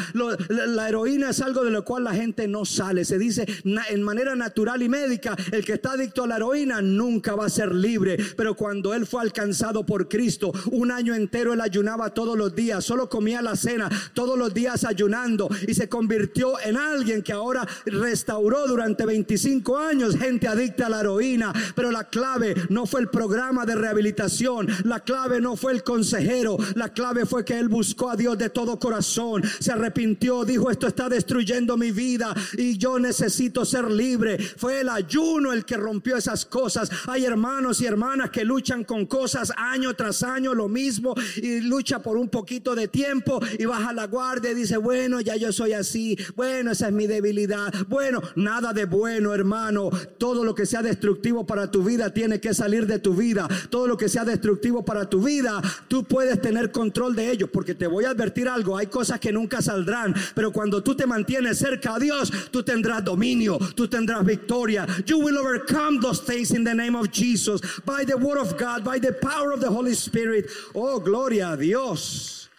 la, heroína es algo de lo cual la gente no sale. Se dice en manera natural y médica, el que está adicto a la heroína nunca va a ser libre. Pero cuando él fue alcanzado por Cristo, un año entero él ayunaba todos los días, solo comía la cena, todos los días ayunando y se convirtió en alguien que ahora restauró durante 25 años gente adicta a la heroína. Pero la clave no fue el programa de rehabilitación la clave no fue el consejero, la clave fue que él buscó a Dios de todo corazón, se arrepintió, dijo, esto está destruyendo mi vida y yo necesito ser libre. Fue el ayuno el que rompió esas cosas. Hay hermanos y hermanas que luchan con cosas año tras año, lo mismo, y lucha por un poquito de tiempo y baja la guardia y dice, bueno, ya yo soy así, bueno, esa es mi debilidad. Bueno, nada de bueno, hermano. Todo lo que sea destructivo para tu vida tiene que salir de tu vida. Todo lo que sea destructivo destructivo para tu vida, tú puedes tener control de ello. Porque te voy a advertir algo, hay cosas que nunca saldrán, pero cuando tú te mantienes cerca a Dios, tú tendrás dominio, tú tendrás victoria. You will overcome those things in the name of Jesus, by the word of God, by the power of the Holy Spirit. Oh, gloria a Dios.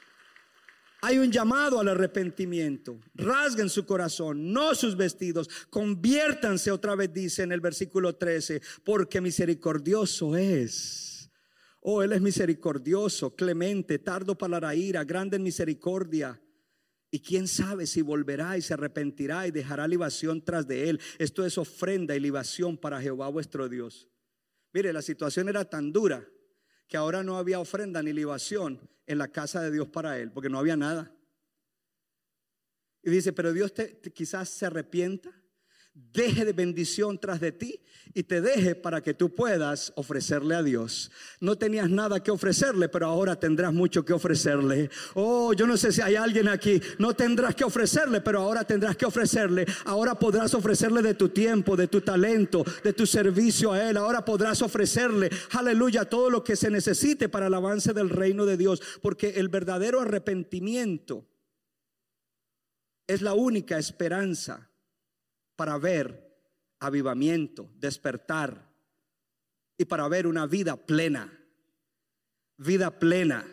Hay un llamado al arrepentimiento. Rasguen su corazón, no sus vestidos. Conviértanse otra vez, dice en el versículo 13, porque misericordioso es Oh, Él es misericordioso, clemente, tardo para la ira, grande en misericordia. Y quién sabe si volverá y se arrepentirá y dejará libación tras de él. Esto es ofrenda y libación para Jehová vuestro Dios. Mire, la situación era tan dura que ahora no había ofrenda ni libación en la casa de Dios para él, porque no había nada. Y dice, pero Dios te, quizás se arrepienta deje de bendición tras de ti y te deje para que tú puedas ofrecerle a Dios. No tenías nada que ofrecerle, pero ahora tendrás mucho que ofrecerle. Oh, yo no sé si hay alguien aquí, no tendrás que ofrecerle, pero ahora tendrás que ofrecerle. Ahora podrás ofrecerle de tu tiempo, de tu talento, de tu servicio a Él. Ahora podrás ofrecerle, aleluya, todo lo que se necesite para el avance del reino de Dios, porque el verdadero arrepentimiento es la única esperanza para ver avivamiento, despertar y para ver una vida plena. Vida plena.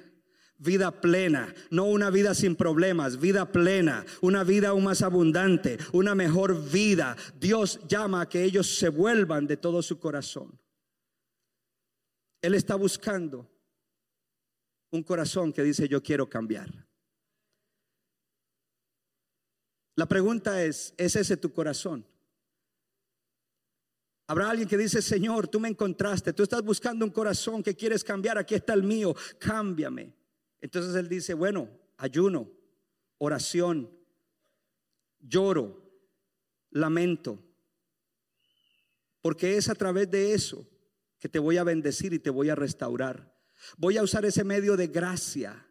Vida plena, no una vida sin problemas, vida plena, una vida aún más abundante, una mejor vida. Dios llama a que ellos se vuelvan de todo su corazón. Él está buscando un corazón que dice yo quiero cambiar. La pregunta es, ¿es ese tu corazón? Habrá alguien que dice, Señor, tú me encontraste, tú estás buscando un corazón que quieres cambiar, aquí está el mío, cámbiame. Entonces Él dice, bueno, ayuno, oración, lloro, lamento, porque es a través de eso que te voy a bendecir y te voy a restaurar. Voy a usar ese medio de gracia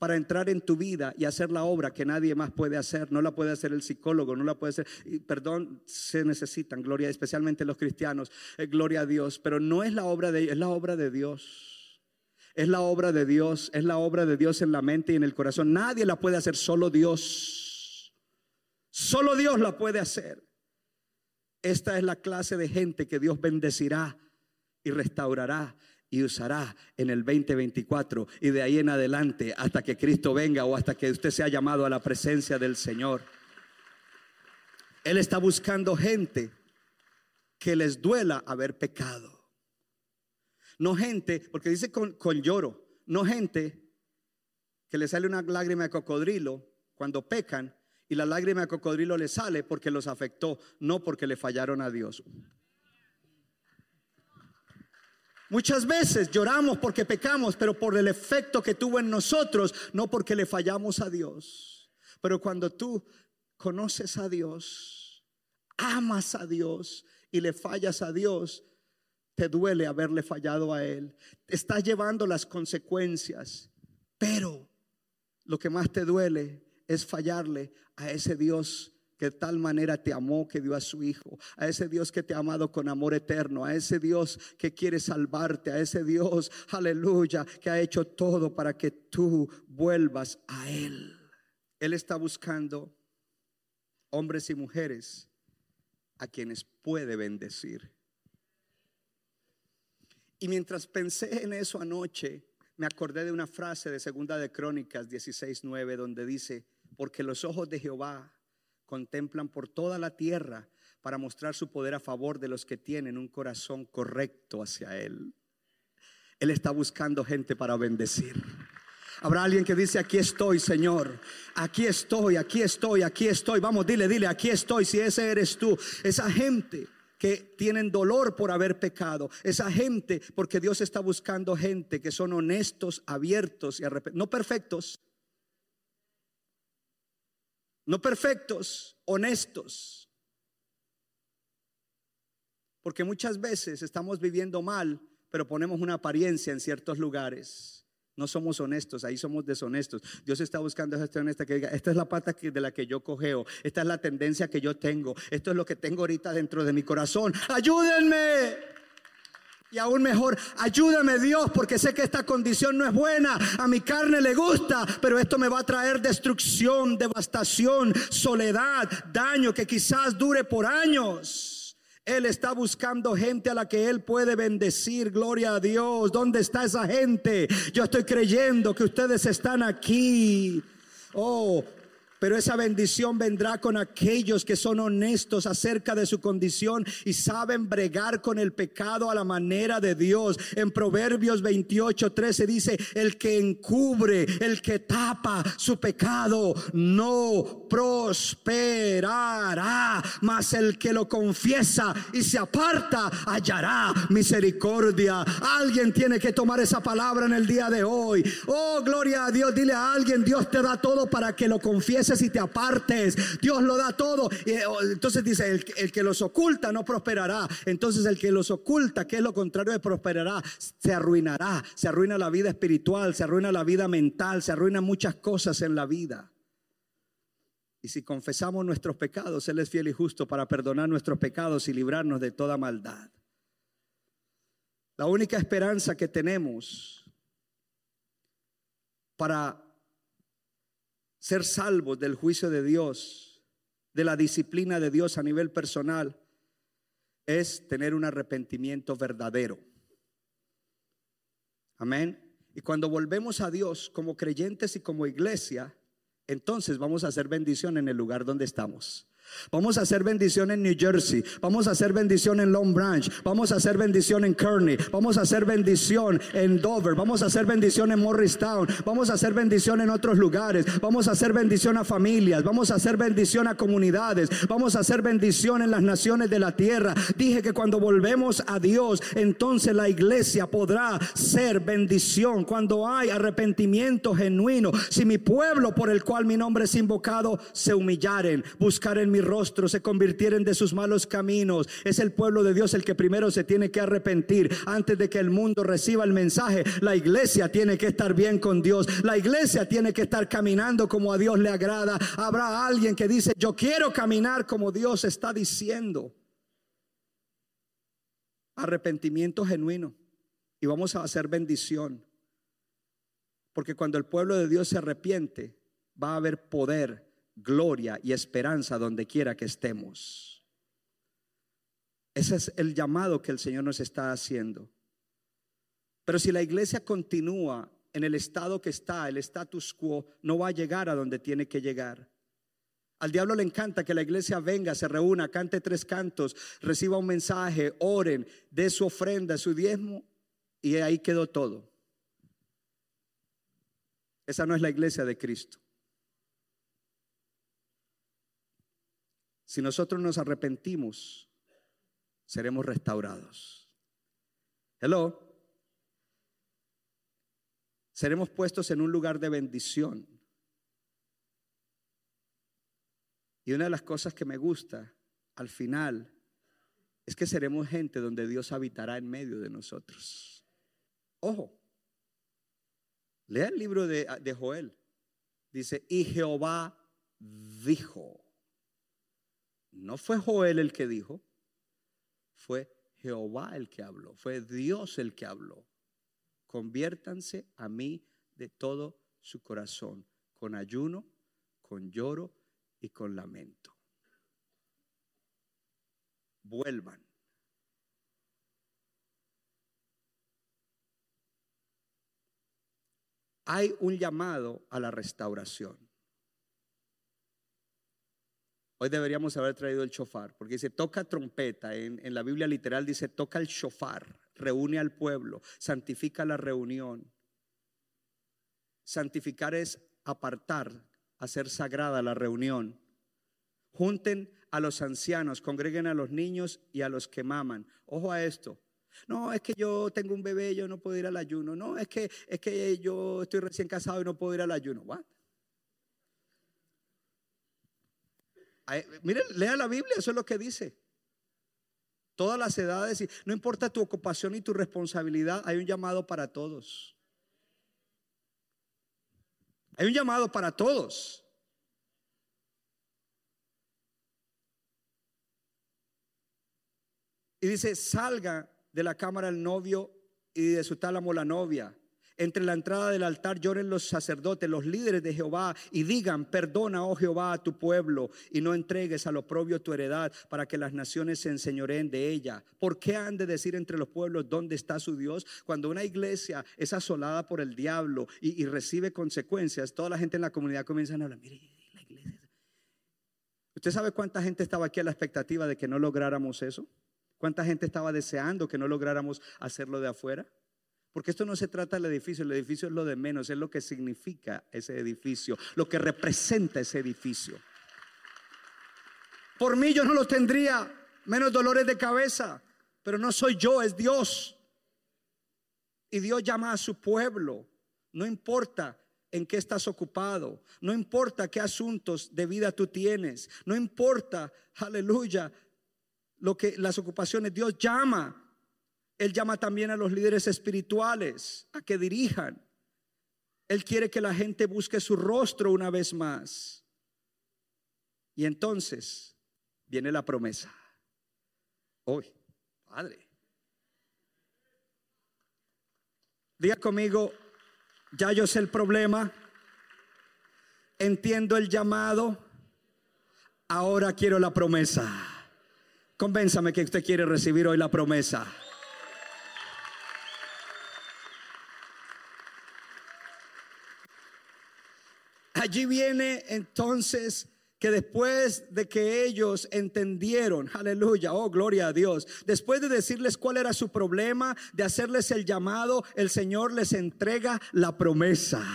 para entrar en tu vida y hacer la obra que nadie más puede hacer. No la puede hacer el psicólogo, no la puede hacer. perdón, se necesitan, gloria, especialmente los cristianos, eh, gloria a Dios. Pero no es la obra de es la obra de Dios. Es la obra de Dios, es la obra de Dios en la mente y en el corazón. Nadie la puede hacer, solo Dios. Solo Dios la puede hacer. Esta es la clase de gente que Dios bendecirá y restaurará y usará en el 2024 y de ahí en adelante hasta que Cristo venga o hasta que usted sea llamado a la presencia del Señor. Él está buscando gente que les duela haber pecado. No gente, porque dice con, con lloro, no gente que le sale una lágrima de cocodrilo cuando pecan y la lágrima de cocodrilo le sale porque los afectó, no porque le fallaron a Dios. Muchas veces lloramos porque pecamos, pero por el efecto que tuvo en nosotros, no porque le fallamos a Dios. Pero cuando tú conoces a Dios, amas a Dios y le fallas a Dios, te duele haberle fallado a Él. Estás llevando las consecuencias, pero lo que más te duele es fallarle a ese Dios que de tal manera te amó que dio a su Hijo, a ese Dios que te ha amado con amor eterno, a ese Dios que quiere salvarte, a ese Dios, aleluya, que ha hecho todo para que tú vuelvas a Él. Él está buscando hombres y mujeres a quienes puede bendecir. Y mientras pensé en eso anoche, me acordé de una frase de Segunda de Crónicas 16:9 donde dice, porque los ojos de Jehová contemplan por toda la tierra para mostrar su poder a favor de los que tienen un corazón correcto hacia Él. Él está buscando gente para bendecir. Habrá alguien que dice, aquí estoy, Señor. Aquí estoy, aquí estoy, aquí estoy. Vamos, dile, dile, aquí estoy. Si ese eres tú, esa gente que tienen dolor por haber pecado. Esa gente, porque Dios está buscando gente que son honestos, abiertos y arrepentidos. No perfectos, no perfectos, honestos. Porque muchas veces estamos viviendo mal, pero ponemos una apariencia en ciertos lugares. No somos honestos, ahí somos deshonestos. Dios está buscando a gente honesta que diga, esta es la pata de la que yo cogeo, esta es la tendencia que yo tengo, esto es lo que tengo ahorita dentro de mi corazón. Ayúdenme. Y aún mejor, ayúdame Dios porque sé que esta condición no es buena. A mi carne le gusta, pero esto me va a traer destrucción, devastación, soledad, daño que quizás dure por años. Él está buscando gente a la que Él puede bendecir. Gloria a Dios. ¿Dónde está esa gente? Yo estoy creyendo que ustedes están aquí. Oh, Pero esa bendición vendrá con aquellos que son honestos acerca de su condición y saben bregar con el pecado a la manera de Dios. En Proverbios 28, 13 dice, el que encubre, el que tapa su pecado, no prosperará, mas el que lo confiesa y se aparta hallará misericordia. Alguien tiene que tomar esa palabra en el día de hoy. Oh, gloria a Dios. Dile a alguien, Dios te da todo para que lo confieses y te apartes. Dios lo da todo. Y, oh, entonces dice, el, el que los oculta no prosperará. Entonces el que los oculta, que es lo contrario de prosperará, se arruinará. Se arruina la vida espiritual, se arruina la vida mental, se arruinan muchas cosas en la vida. Y si confesamos nuestros pecados, Él es fiel y justo para perdonar nuestros pecados y librarnos de toda maldad. La única esperanza que tenemos para ser salvos del juicio de Dios, de la disciplina de Dios a nivel personal, es tener un arrepentimiento verdadero. Amén. Y cuando volvemos a Dios como creyentes y como iglesia, entonces vamos a hacer bendición en el lugar donde estamos. Vamos a hacer bendición en New Jersey, vamos a hacer bendición en Long Branch, vamos a hacer bendición en Kearney, vamos a hacer bendición en Dover, vamos a hacer bendición en Morristown, vamos a hacer bendición en otros lugares, vamos a hacer bendición a familias, vamos a hacer bendición a comunidades, vamos a hacer bendición en las naciones de la tierra. Dije que cuando volvemos a Dios, entonces la iglesia podrá ser bendición. Cuando hay arrepentimiento genuino. Si mi pueblo por el cual mi nombre es invocado se humillaren, buscaren mi rostro, se convirtieren de sus malos caminos. Es el pueblo de Dios el que primero se tiene que arrepentir antes de que el mundo reciba el mensaje. La iglesia tiene que estar bien con Dios. La iglesia tiene que estar caminando como a Dios le agrada. Habrá alguien que dice, yo quiero caminar como Dios está diciendo. Arrepentimiento genuino. Y vamos a hacer bendición. Porque cuando el pueblo de Dios se arrepiente, va a haber poder gloria y esperanza donde quiera que estemos. Ese es el llamado que el Señor nos está haciendo. Pero si la iglesia continúa en el estado que está, el status quo, no va a llegar a donde tiene que llegar. Al diablo le encanta que la iglesia venga, se reúna, cante tres cantos, reciba un mensaje, oren, dé su ofrenda, su diezmo, y ahí quedó todo. Esa no es la iglesia de Cristo. Si nosotros nos arrepentimos, seremos restaurados. Hello. Seremos puestos en un lugar de bendición. Y una de las cosas que me gusta al final es que seremos gente donde Dios habitará en medio de nosotros. Ojo, lea el libro de, de Joel. Dice, y Jehová dijo. No fue Joel el que dijo, fue Jehová el que habló, fue Dios el que habló. Conviértanse a mí de todo su corazón, con ayuno, con lloro y con lamento. Vuelvan. Hay un llamado a la restauración. Hoy deberíamos haber traído el shofar, porque dice toca trompeta. En, la Biblia literal dice toca el shofar, reúne al pueblo, santifica la reunión. Santificar es apartar, hacer sagrada la reunión. Junten a los ancianos, congreguen a los niños y a los que maman. Ojo a esto. No, es que yo tengo un bebé, yo no puedo ir al ayuno. No, es que, es que yo estoy recién casado y no puedo ir al ayuno. ¿What? Mire, lea la Biblia, eso es lo que dice. Todas las edades, no importa tu ocupación y tu responsabilidad, hay un llamado para todos. Hay un llamado para todos. Y dice, salga de la cámara el novio y de su tálamo la novia. Entre la entrada del altar lloren los sacerdotes, los líderes de Jehová, y digan, perdona, oh Jehová, a tu pueblo, y no entregues a lo propio tu heredad, para que las naciones se enseñoreen de ella. ¿Por qué han de decir entre los pueblos dónde está su Dios? Cuando una iglesia es asolada por el diablo y, recibe consecuencias, toda la gente en la comunidad comienza a hablar, mire, la iglesia ¿Usted sabe cuánta gente estaba aquí a la expectativa de que no lográramos eso? ¿Cuánta gente estaba deseando que no lográramos hacerlo de afuera? Porque esto no se trata del edificio, el edificio es lo de menos, es lo que significa ese edificio, lo que representa ese edificio. Por mí yo no lo tendría, menos dolores de cabeza, pero no soy yo, es Dios. Y Dios llama a su pueblo, no importa en qué estás ocupado, no importa qué asuntos de vida tú tienes, no importa, aleluya, lo que las ocupaciones Dios llama. Él llama también a los líderes espirituales a que dirijan. Él quiere que la gente busque su rostro una vez más. Y entonces viene la promesa. Hoy, Padre. Diga conmigo, ya yo sé el problema, entiendo el llamado, ahora quiero la promesa. Convénzame que usted quiere recibir hoy la promesa. Allí viene entonces que después de que ellos entendieron, aleluya, oh gloria a Dios, después de decirles cuál era su problema, de hacerles el llamado, el Señor les entrega la promesa.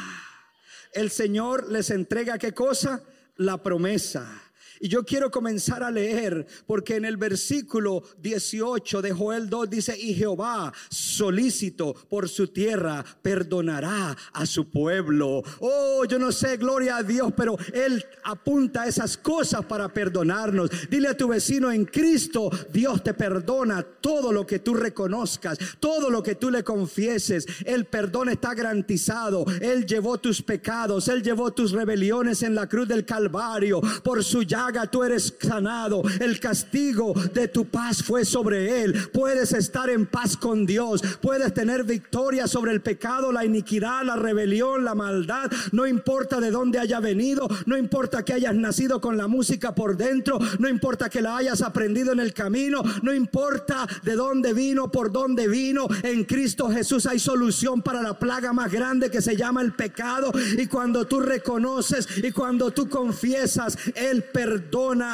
El Señor les entrega qué cosa? La promesa. Y yo quiero comenzar a leer porque en el versículo 18 de Joel 2 dice, y Jehová solícito por su tierra perdonará a su pueblo. Oh, yo no sé, gloria a Dios, pero Él apunta esas cosas para perdonarnos. Dile a tu vecino, en Cristo Dios te perdona todo lo que tú reconozcas, todo lo que tú le confieses. El perdón está garantizado. Él llevó tus pecados, Él llevó tus rebeliones en la cruz del Calvario. Por su llaga tú eres sanado. El castigo de tu paz fue sobre Él. Puedes estar en paz con Dios. Puedes tener victoria sobre el pecado, la iniquidad, la rebelión, la maldad. No importa de dónde haya venido. No importa que hayas nacido con la música por dentro. No importa que la hayas aprendido en el camino. No importa de dónde vino, por dónde vino. En Cristo Jesús hay solución para la plaga más grande que se llama el pecado. Y cuando tú reconoces y cuando tú confiesas, Él perdona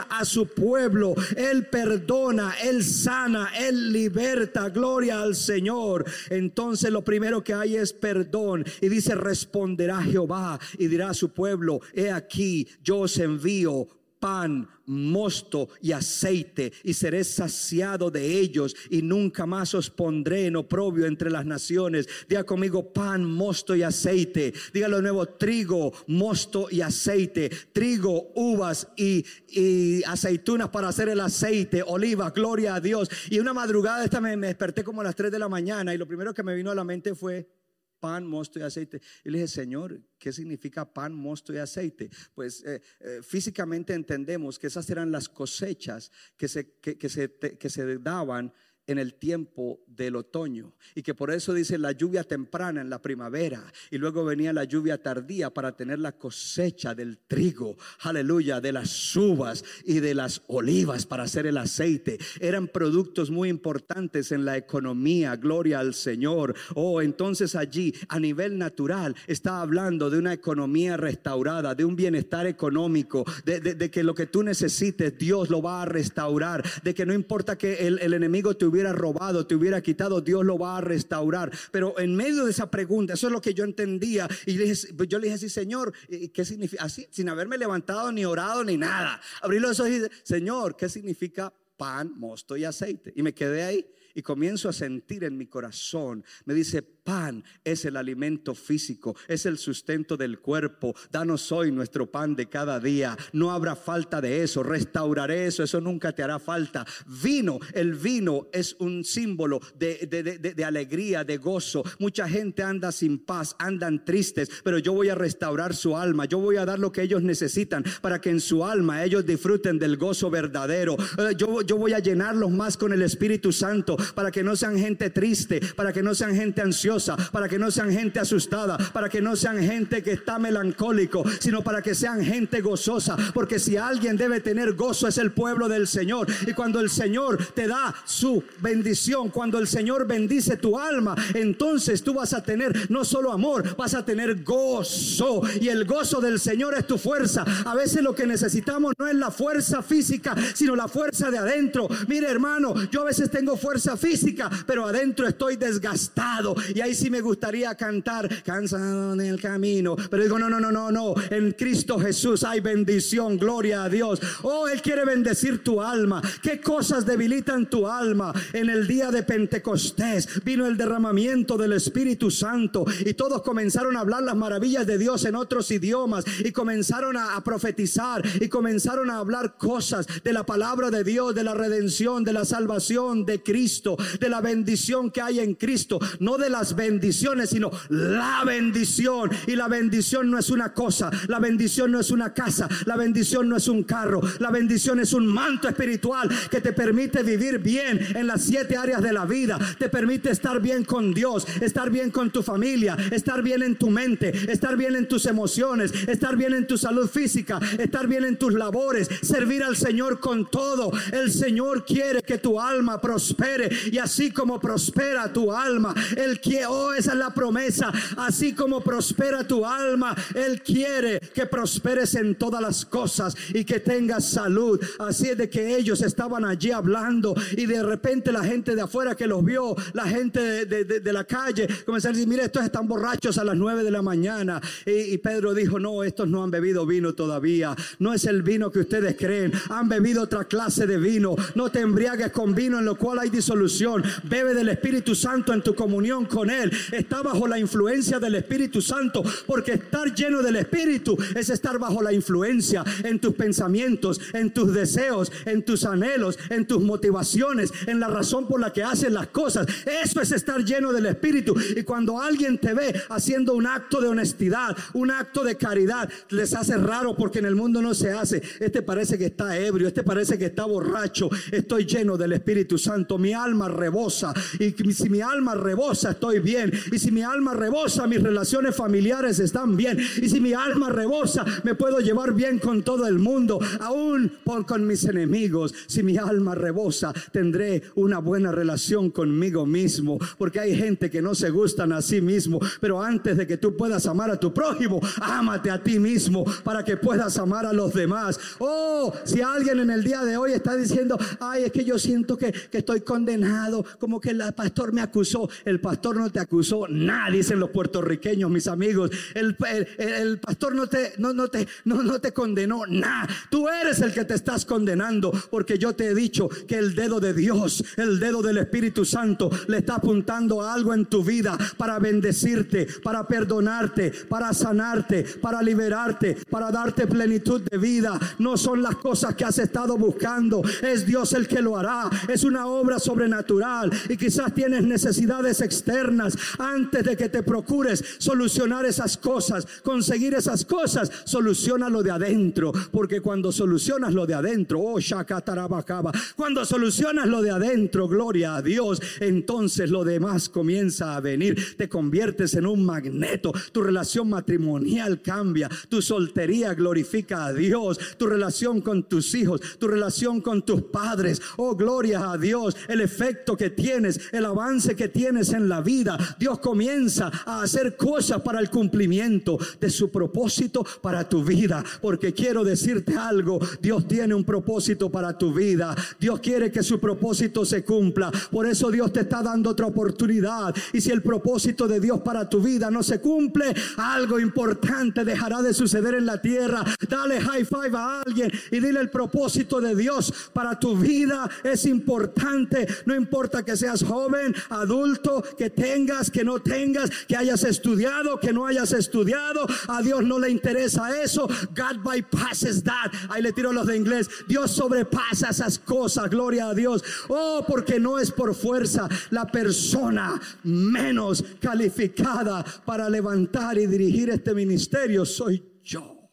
a su pueblo. Él perdona, Él sana, Él liberta. Gloria al Señor. Entonces lo primero que hay es perdón. Y dice, responderá Jehová y dirá a su pueblo, he aquí, yo os envío pan, mosto y aceite, y seré saciado de ellos, y nunca más os pondré en oprobio entre las naciones. Diga conmigo pan, mosto y aceite. Dígalo de nuevo, trigo, mosto y aceite. Trigo, uvas y, y aceitunas para hacer el aceite, olivas, gloria a Dios. Y una madrugada esta me, me desperté como a las 3 de la mañana, y lo primero que me vino a la mente fue pan, mosto y aceite. Y le dije, Señor, ¿qué significa pan, mosto y aceite? Pues eh, eh, físicamente entendemos que esas eran las cosechas que se, que, se, que se daban en el tiempo del otoño y que por eso dice la lluvia temprana en la primavera y luego venía la lluvia tardía para tener la cosecha del trigo, aleluya, de las uvas y de las olivas para hacer el aceite. Eran productos muy importantes en la economía, gloria al Señor. Oh, entonces allí a nivel natural está hablando de una economía restaurada, de un bienestar económico, de, de- de que lo que tú necesites Dios lo va a restaurar, de que no importa que el, el enemigo te hubiera robado, te hubiera quitado, Dios lo va a restaurar. Pero en medio de esa pregunta, eso es lo que yo entendía. Y yo le dije así, Señor, ¿y ¿qué significa? Así, sin haberme levantado, ni orado, ni nada. Abrí los ojos y dije, Señor, ¿qué significa pan, mosto y aceite? Y me quedé ahí y comienzo a sentir en mi corazón. Me dice, pan es el alimento físico, es el sustento del cuerpo. Danos hoy nuestro pan de cada día. No habrá falta de eso. Restauraré eso. Eso nunca te hará falta. Vino, el vino es un símbolo de, de- de- alegría, de gozo. Mucha gente anda sin paz, andan tristes, pero yo voy a restaurar su alma. Yo voy a dar lo que ellos necesitan para que en su alma ellos disfruten del gozo verdadero. Eh, Yo, yo voy a llenarlos más con el Espíritu Santo para que no sean gente triste, para que no sean gente ansiosa para que no sean gente asustada, para que no sean gente que está melancólico, sino para que sean gente gozosa. Porque si alguien debe tener gozo es el pueblo del Señor. Y cuando el Señor te da su bendición, cuando el Señor bendice tu alma, entonces tú vas a tener no solo amor, vas a tener gozo. Y el gozo del Señor es tu fuerza. A veces lo que necesitamos no es la fuerza física, sino la fuerza de adentro. Mire hermano, yo a veces tengo fuerza física, pero adentro estoy desgastado. Ahí sí me gustaría cantar, cansado en el camino. Pero digo, no, no, no, no, no. En Cristo Jesús hay bendición, gloria a Dios. Oh, Él quiere bendecir tu alma. ¿Qué cosas debilitan tu alma? En el día de Pentecostés vino el derramamiento del Espíritu Santo y todos comenzaron a hablar las maravillas de Dios en otros idiomas y comenzaron a, a profetizar y comenzaron a hablar cosas de la palabra de Dios, de la redención, de la salvación de Cristo, de la bendición que hay en Cristo, no de las bendiciones, sino la bendición. Y la bendición no es una cosa, la bendición no es una casa, la bendición no es un carro, la bendición es un manto espiritual que te permite vivir bien en las siete áreas de la vida, te permite estar bien con Dios, estar bien con tu familia, estar bien en tu mente, estar bien en tus emociones, estar bien en tu salud física, estar bien en tus labores, servir al Señor con todo. El Señor quiere que tu alma prospere y así como prospera tu alma, Él quiere, oh, esa es la promesa, así como prospera tu alma, Él quiere que prosperes en todas las cosas y que tengas salud. Así es de que ellos estaban allí hablando y de repente la gente de afuera que los vio, la gente de, de- la calle, comenzaron a decir, mire, estos están borrachos a las nueve de la mañana. Y, y Pedro dijo, no, estos no han bebido vino todavía. No es el vino que ustedes creen. Han bebido otra clase de vino. No te embriagues con vino en lo cual hay disolución. Bebe del Espíritu Santo en tu comunión con Él. Está bajo la influencia del Espíritu Santo. Porque estar lleno del Espíritu es estar bajo la influencia en tus pensamientos, en tus deseos, en tus anhelos, en tus motivaciones, en la razón por la que haces las cosas. Eso es estar lleno del Espíritu. Y cuando alguien te ve haciendo un acto de honestidad, un acto de caridad, les hace raro porque en el mundo no se hace. Este parece que está ebrio, este parece que está borracho. Estoy lleno del Espíritu Santo. Mi alma rebosa. Y si mi alma rebosa, estoy bien. Y si mi alma rebosa, mis relaciones familiares están bien. Y si mi alma rebosa, me puedo llevar bien con todo el mundo, aún por, con mis enemigos. Si mi alma rebosa, tendré una buena relación conmigo mismo. Porque hay gente que no se gustan a sí mismo. Pero antes de que tú puedas amar a tu prójimo, ámate a ti mismo para que puedas amar a los demás. Oh, si alguien en el día de hoy está diciendo, ay, es que yo siento que, que estoy condenado, como que el pastor me acusó. El pastor no te acusó, nada, dicen los puertorriqueños, mis amigos. El, el- pastor no te, no, no te, no, no te condenó, nada. Tú eres el que te estás condenando, porque yo te he dicho que el dedo de Dios, el dedo del Espíritu Santo, le está apuntando a algo en tu vida para bendecirte, para perdonarte, para sanarte, para liberarte, para darte plenitud de vida. No son las cosas que has estado buscando, es Dios el que lo hará. Es una obra sobrenatural y quizás tienes necesidades externas antes de que te procures solucionar esas cosas, conseguir esas cosas, soluciona lo de adentro, porque cuando solucionas lo de adentro, oh Shakatarabakaba, cuando solucionas lo de adentro, gloria a Dios, entonces lo demás comienza a venir, te conviertes en un magneto, tu relación matrimonial cambia, tu soltería glorifica a Dios, tu relación con tus hijos, tu relación con tus padres, oh gloria a Dios, el efecto que tienes, el avance que tienes en la vida, Dios comienza a hacer cosas para el cumplimiento de su propósito para tu vida, porque quiero decirte algo, Dios tiene un propósito para tu vida, Dios quiere que su propósito se cumpla, por eso Dios te está dando otra oportunidad, y si el propósito de Dios para tu vida no se cumple, algo importante dejará de suceder en la tierra, dale high five a alguien y dile el propósito de Dios para tu vida es importante, no importa que seas joven, adulto, que tengas, que no tengas, que hayas estudiado, que no hayas estudiado, a Dios no le interesa eso, God bypasses that, ahí le tiro los de inglés, Dios sobrepasa esas cosas, gloria a Dios, oh, porque no es por fuerza la persona menos calificada para levantar y dirigir este ministerio, soy yo.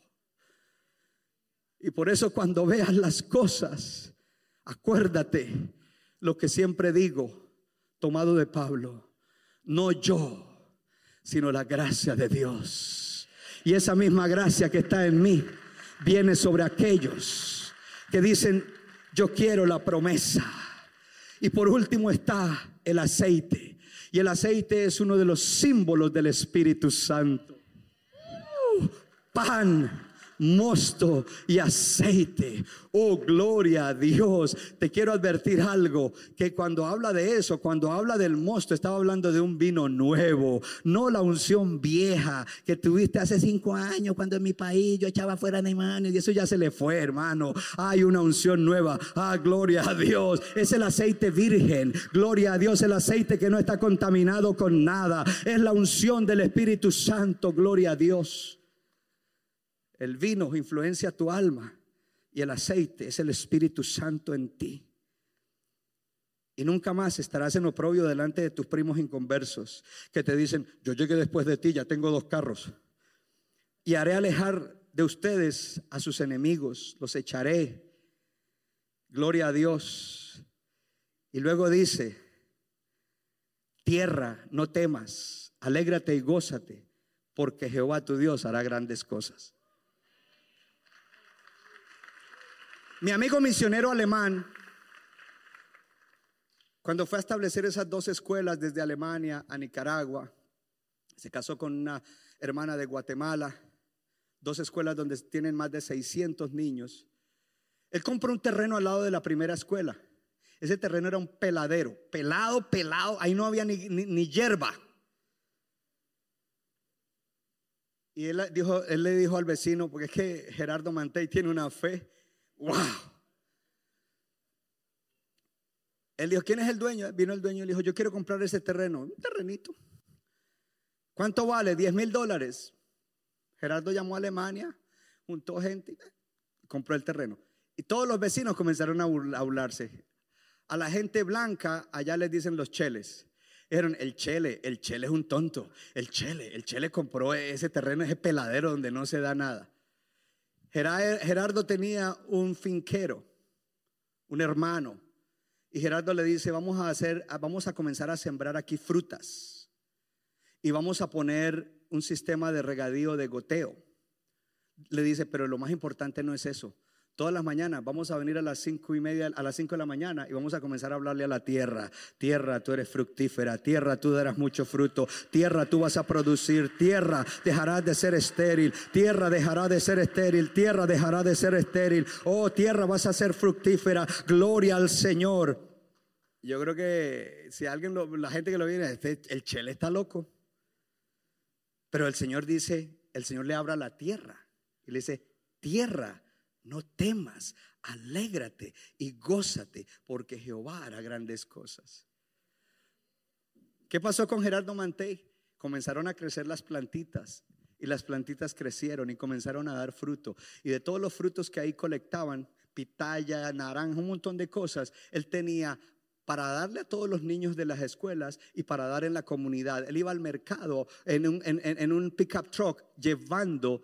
Y por eso cuando veas las cosas, acuérdate lo que siempre digo, tomado de Pablo, no yo, sino la gracia de Dios. Y esa misma gracia que está en mí viene sobre aquellos que dicen, yo quiero la promesa. Y por último está el aceite. Y el aceite es uno de los símbolos del Espíritu Santo. Uh, pan mosto y aceite. Oh, gloria a Dios. Te quiero advertir algo, que cuando habla de eso, cuando habla del mosto, estaba hablando de un vino nuevo, no la unción vieja que tuviste hace cinco años cuando en mi país yo echaba fuera demonios y eso ya se le fue, hermano. Hay una unción nueva. Ah, gloria a Dios. Es el aceite virgen. Gloria a Dios, el aceite que no está contaminado con nada. Es la unción del Espíritu Santo. Gloria a Dios. El vino influencia tu alma y el aceite es el Espíritu Santo en ti. Y nunca más estarás en oprobio delante de tus primos inconversos que te dicen, yo llegué después de ti, ya tengo dos carros. Y haré alejar de ustedes a sus enemigos, los echaré. Gloria a Dios. Y luego dice, tierra, no temas, alégrate y gózate, porque Jehová tu Dios hará grandes cosas. Mi amigo misionero alemán, cuando fue a establecer esas dos escuelas desde Alemania a Nicaragua, se casó con una hermana de Guatemala, dos escuelas donde tienen más de 600 niños. Él compró un terreno al lado de la primera escuela. Ese terreno era un peladero, pelado, pelado, ahí no había ni, ni, hierba. Y él, él le dijo al vecino, porque es que Gerardo Mantei tiene una fe ¡Wow! Él dijo, ¿quién es el dueño? Vino el dueño y le dijo, yo quiero comprar ese terreno. Un terrenito. ¿Cuánto vale? 10 mil dólares. Gerardo llamó a Alemania, juntó gente compró el terreno. Y todos los vecinos comenzaron a burlarse. A la gente blanca, allá les dicen los cheles. Dijeron, el chele, el chele es un tonto. El chele, el chele compró ese terreno, ese peladero donde no se da nada. Gerardo tenía un finquero, un hermano, y Gerardo le dice, vamos a hacer, vamos a comenzar a sembrar aquí frutas y vamos a poner un sistema de regadío de goteo. Le dice, pero lo más importante no es eso. Todas las mañanas vamos a venir a las cinco y media, a las cinco de la mañana y vamos a comenzar a hablarle a la tierra. Tierra, tú eres fructífera. Tierra, tú darás mucho fruto. Tierra, tú vas a producir. Tierra, dejarás de ser estéril. Tierra, dejará de ser estéril. Tierra, dejará de ser estéril. Oh, tierra, vas a ser fructífera. Gloria al Señor. Yo creo que si alguien, la gente que lo viene, este, el chele está loco. Pero el Señor dice, el Señor le abra la tierra y le dice, tierra no temas, alégrate y gózate, porque Jehová hará grandes cosas. ¿Qué pasó con Gerardo Mantei? Comenzaron a crecer las plantitas y las plantitas crecieron y comenzaron a dar fruto. Y de todos los frutos que ahí colectaban, pitaya, naranja, un montón de cosas, él tenía para darle a todos los niños de las escuelas y para dar en la comunidad. Él iba al mercado en un, en un pickup truck llevando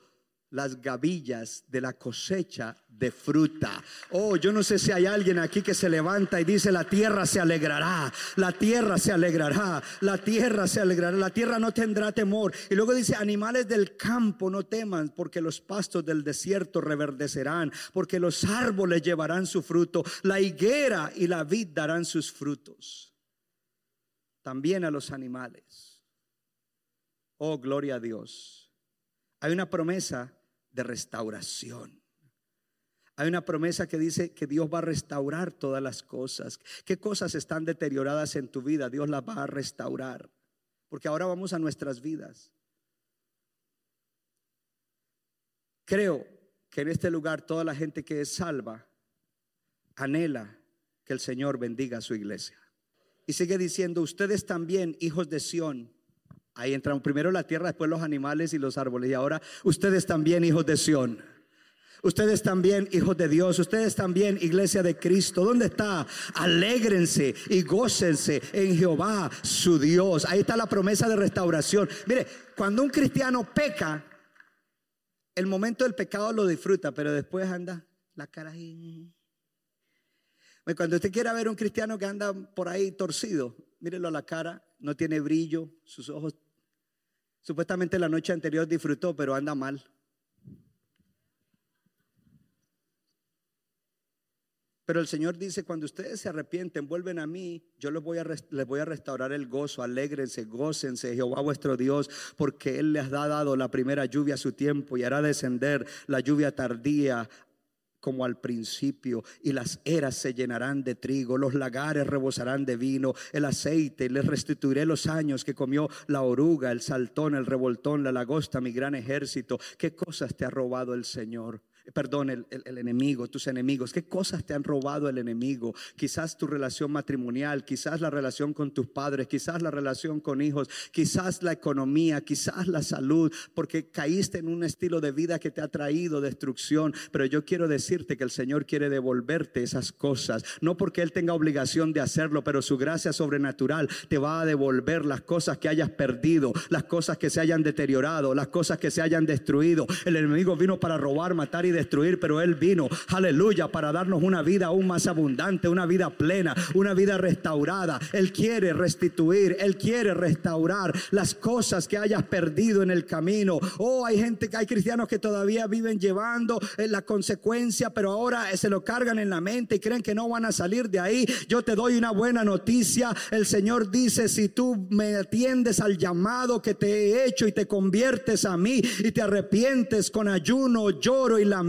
las gavillas de la cosecha de fruta. Oh, yo no sé si hay alguien aquí que se levanta y dice, la tierra se alegrará, la tierra se alegrará, la tierra se alegrará, la tierra no tendrá temor. Y luego dice, animales del campo no teman, porque los pastos del desierto reverdecerán, porque los árboles llevarán su fruto, la higuera y la vid darán sus frutos. También a los animales. Oh, gloria a Dios. Hay una promesa de restauración. Hay una promesa que dice que Dios va a restaurar todas las cosas. ¿Qué cosas están deterioradas en tu vida? Dios las va a restaurar. Porque ahora vamos a nuestras vidas. Creo que en este lugar toda la gente que es salva anhela que el Señor bendiga a su iglesia. Y sigue diciendo, ustedes también, hijos de Sión, Ahí entran primero la tierra, después los animales y los árboles. Y ahora ustedes también, hijos de Sión. Ustedes también, hijos de Dios, ustedes también, iglesia de Cristo. ¿Dónde está? Alégrense y gócense en Jehová, su Dios. Ahí está la promesa de restauración. Mire, cuando un cristiano peca, el momento del pecado lo disfruta, pero después anda la cara ahí. Cuando usted quiera ver un cristiano que anda por ahí torcido, mírelo a la cara, no tiene brillo, sus ojos Supuestamente la noche anterior disfrutó, pero anda mal. Pero el Señor dice, cuando ustedes se arrepienten, vuelven a mí, yo les voy a, restaurar el gozo, alégrense, gócense, Jehová vuestro Dios, porque Él les ha dado la primera lluvia a su tiempo y hará descender la lluvia tardía como al principio, y las eras se llenarán de trigo, los lagares rebosarán de vino, el aceite, les restituiré los años que comió la oruga, el saltón, el revoltón, la lagosta, mi gran ejército. ¿Qué cosas te ha robado el Señor? Perdón, el, enemigo, tus enemigos. ¿Qué cosas te han robado el enemigo? Quizás tu relación matrimonial, quizás la relación con tus padres, quizás la relación con hijos, quizás la economía, quizás la salud, porque caíste en un estilo de vida que te ha traído destrucción. Pero yo quiero decirte que el Señor quiere devolverte esas cosas, no porque Él tenga obligación de hacerlo, pero su gracia sobrenatural te va a devolver las cosas que hayas perdido, las cosas que se hayan deteriorado, las cosas que se hayan destruido. El enemigo vino para robar, matar y destruir, pero Él vino, aleluya, para darnos una vida aún más abundante, una vida plena, una vida restaurada. Él quiere restituir, Él quiere restaurar las cosas que hayas perdido en el camino. Oh, hay gente, que hay cristianos que todavía viven llevando en la consecuencia, pero ahora se lo cargan en la mente y creen que no van a salir de ahí. Yo te doy una buena noticia. El Señor dice, si tú me atiendes al llamado que te he hecho y te conviertes a mí y te arrepientes con ayuno, lloro y la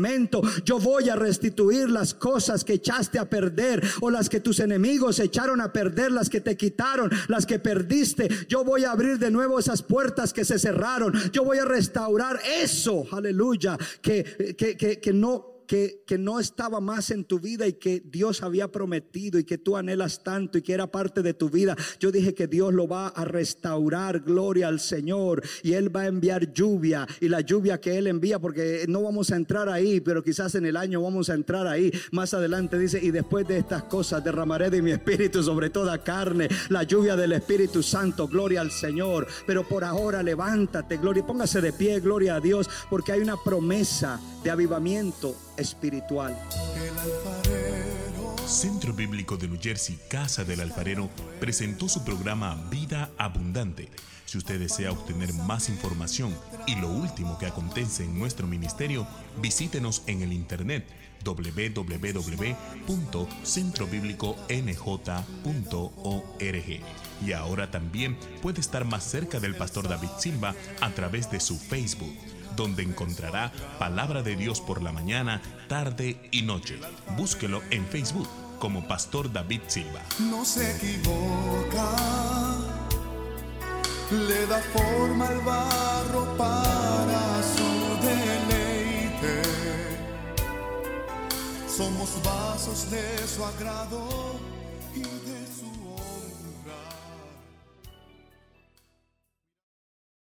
yo voy a restituir las cosas que echaste a perder o las que tus enemigos echaron a perder, las que te quitaron, las que perdiste. Yo voy a abrir de nuevo esas puertas que se cerraron. Yo voy a restaurar eso, aleluya, que, que, que, que no que, no estaba más en tu vida y que Dios había prometido y que tú anhelas tanto y que era parte de tu vida. Yo dije que Dios lo va a restaurar, gloria al Señor, y Él va a enviar lluvia y la lluvia que Él envía, porque no vamos a entrar ahí, pero quizás en el año vamos a entrar ahí. Más adelante dice, y después de estas cosas derramaré de mi espíritu sobre toda carne, la lluvia del Espíritu Santo, gloria al Señor. Pero por ahora levántate, gloria, póngase de pie, gloria a Dios, porque hay una promesa de avivamiento espiritual. Centro Bíblico de New Jersey, Casa del Alfarero, presentó su programa Vida Abundante. Si usted desea obtener más información y lo último que acontece en nuestro ministerio, visítenos en el internet www.centrobibliconj.org. Y ahora también puede estar más cerca del pastor David Silva a través de su Facebook donde encontrará palabra de Dios por la mañana, tarde y noche. Búsquelo en Facebook como Pastor David Silva. No se equivoca, le da forma al barro para su deleite. Somos vasos de su agrado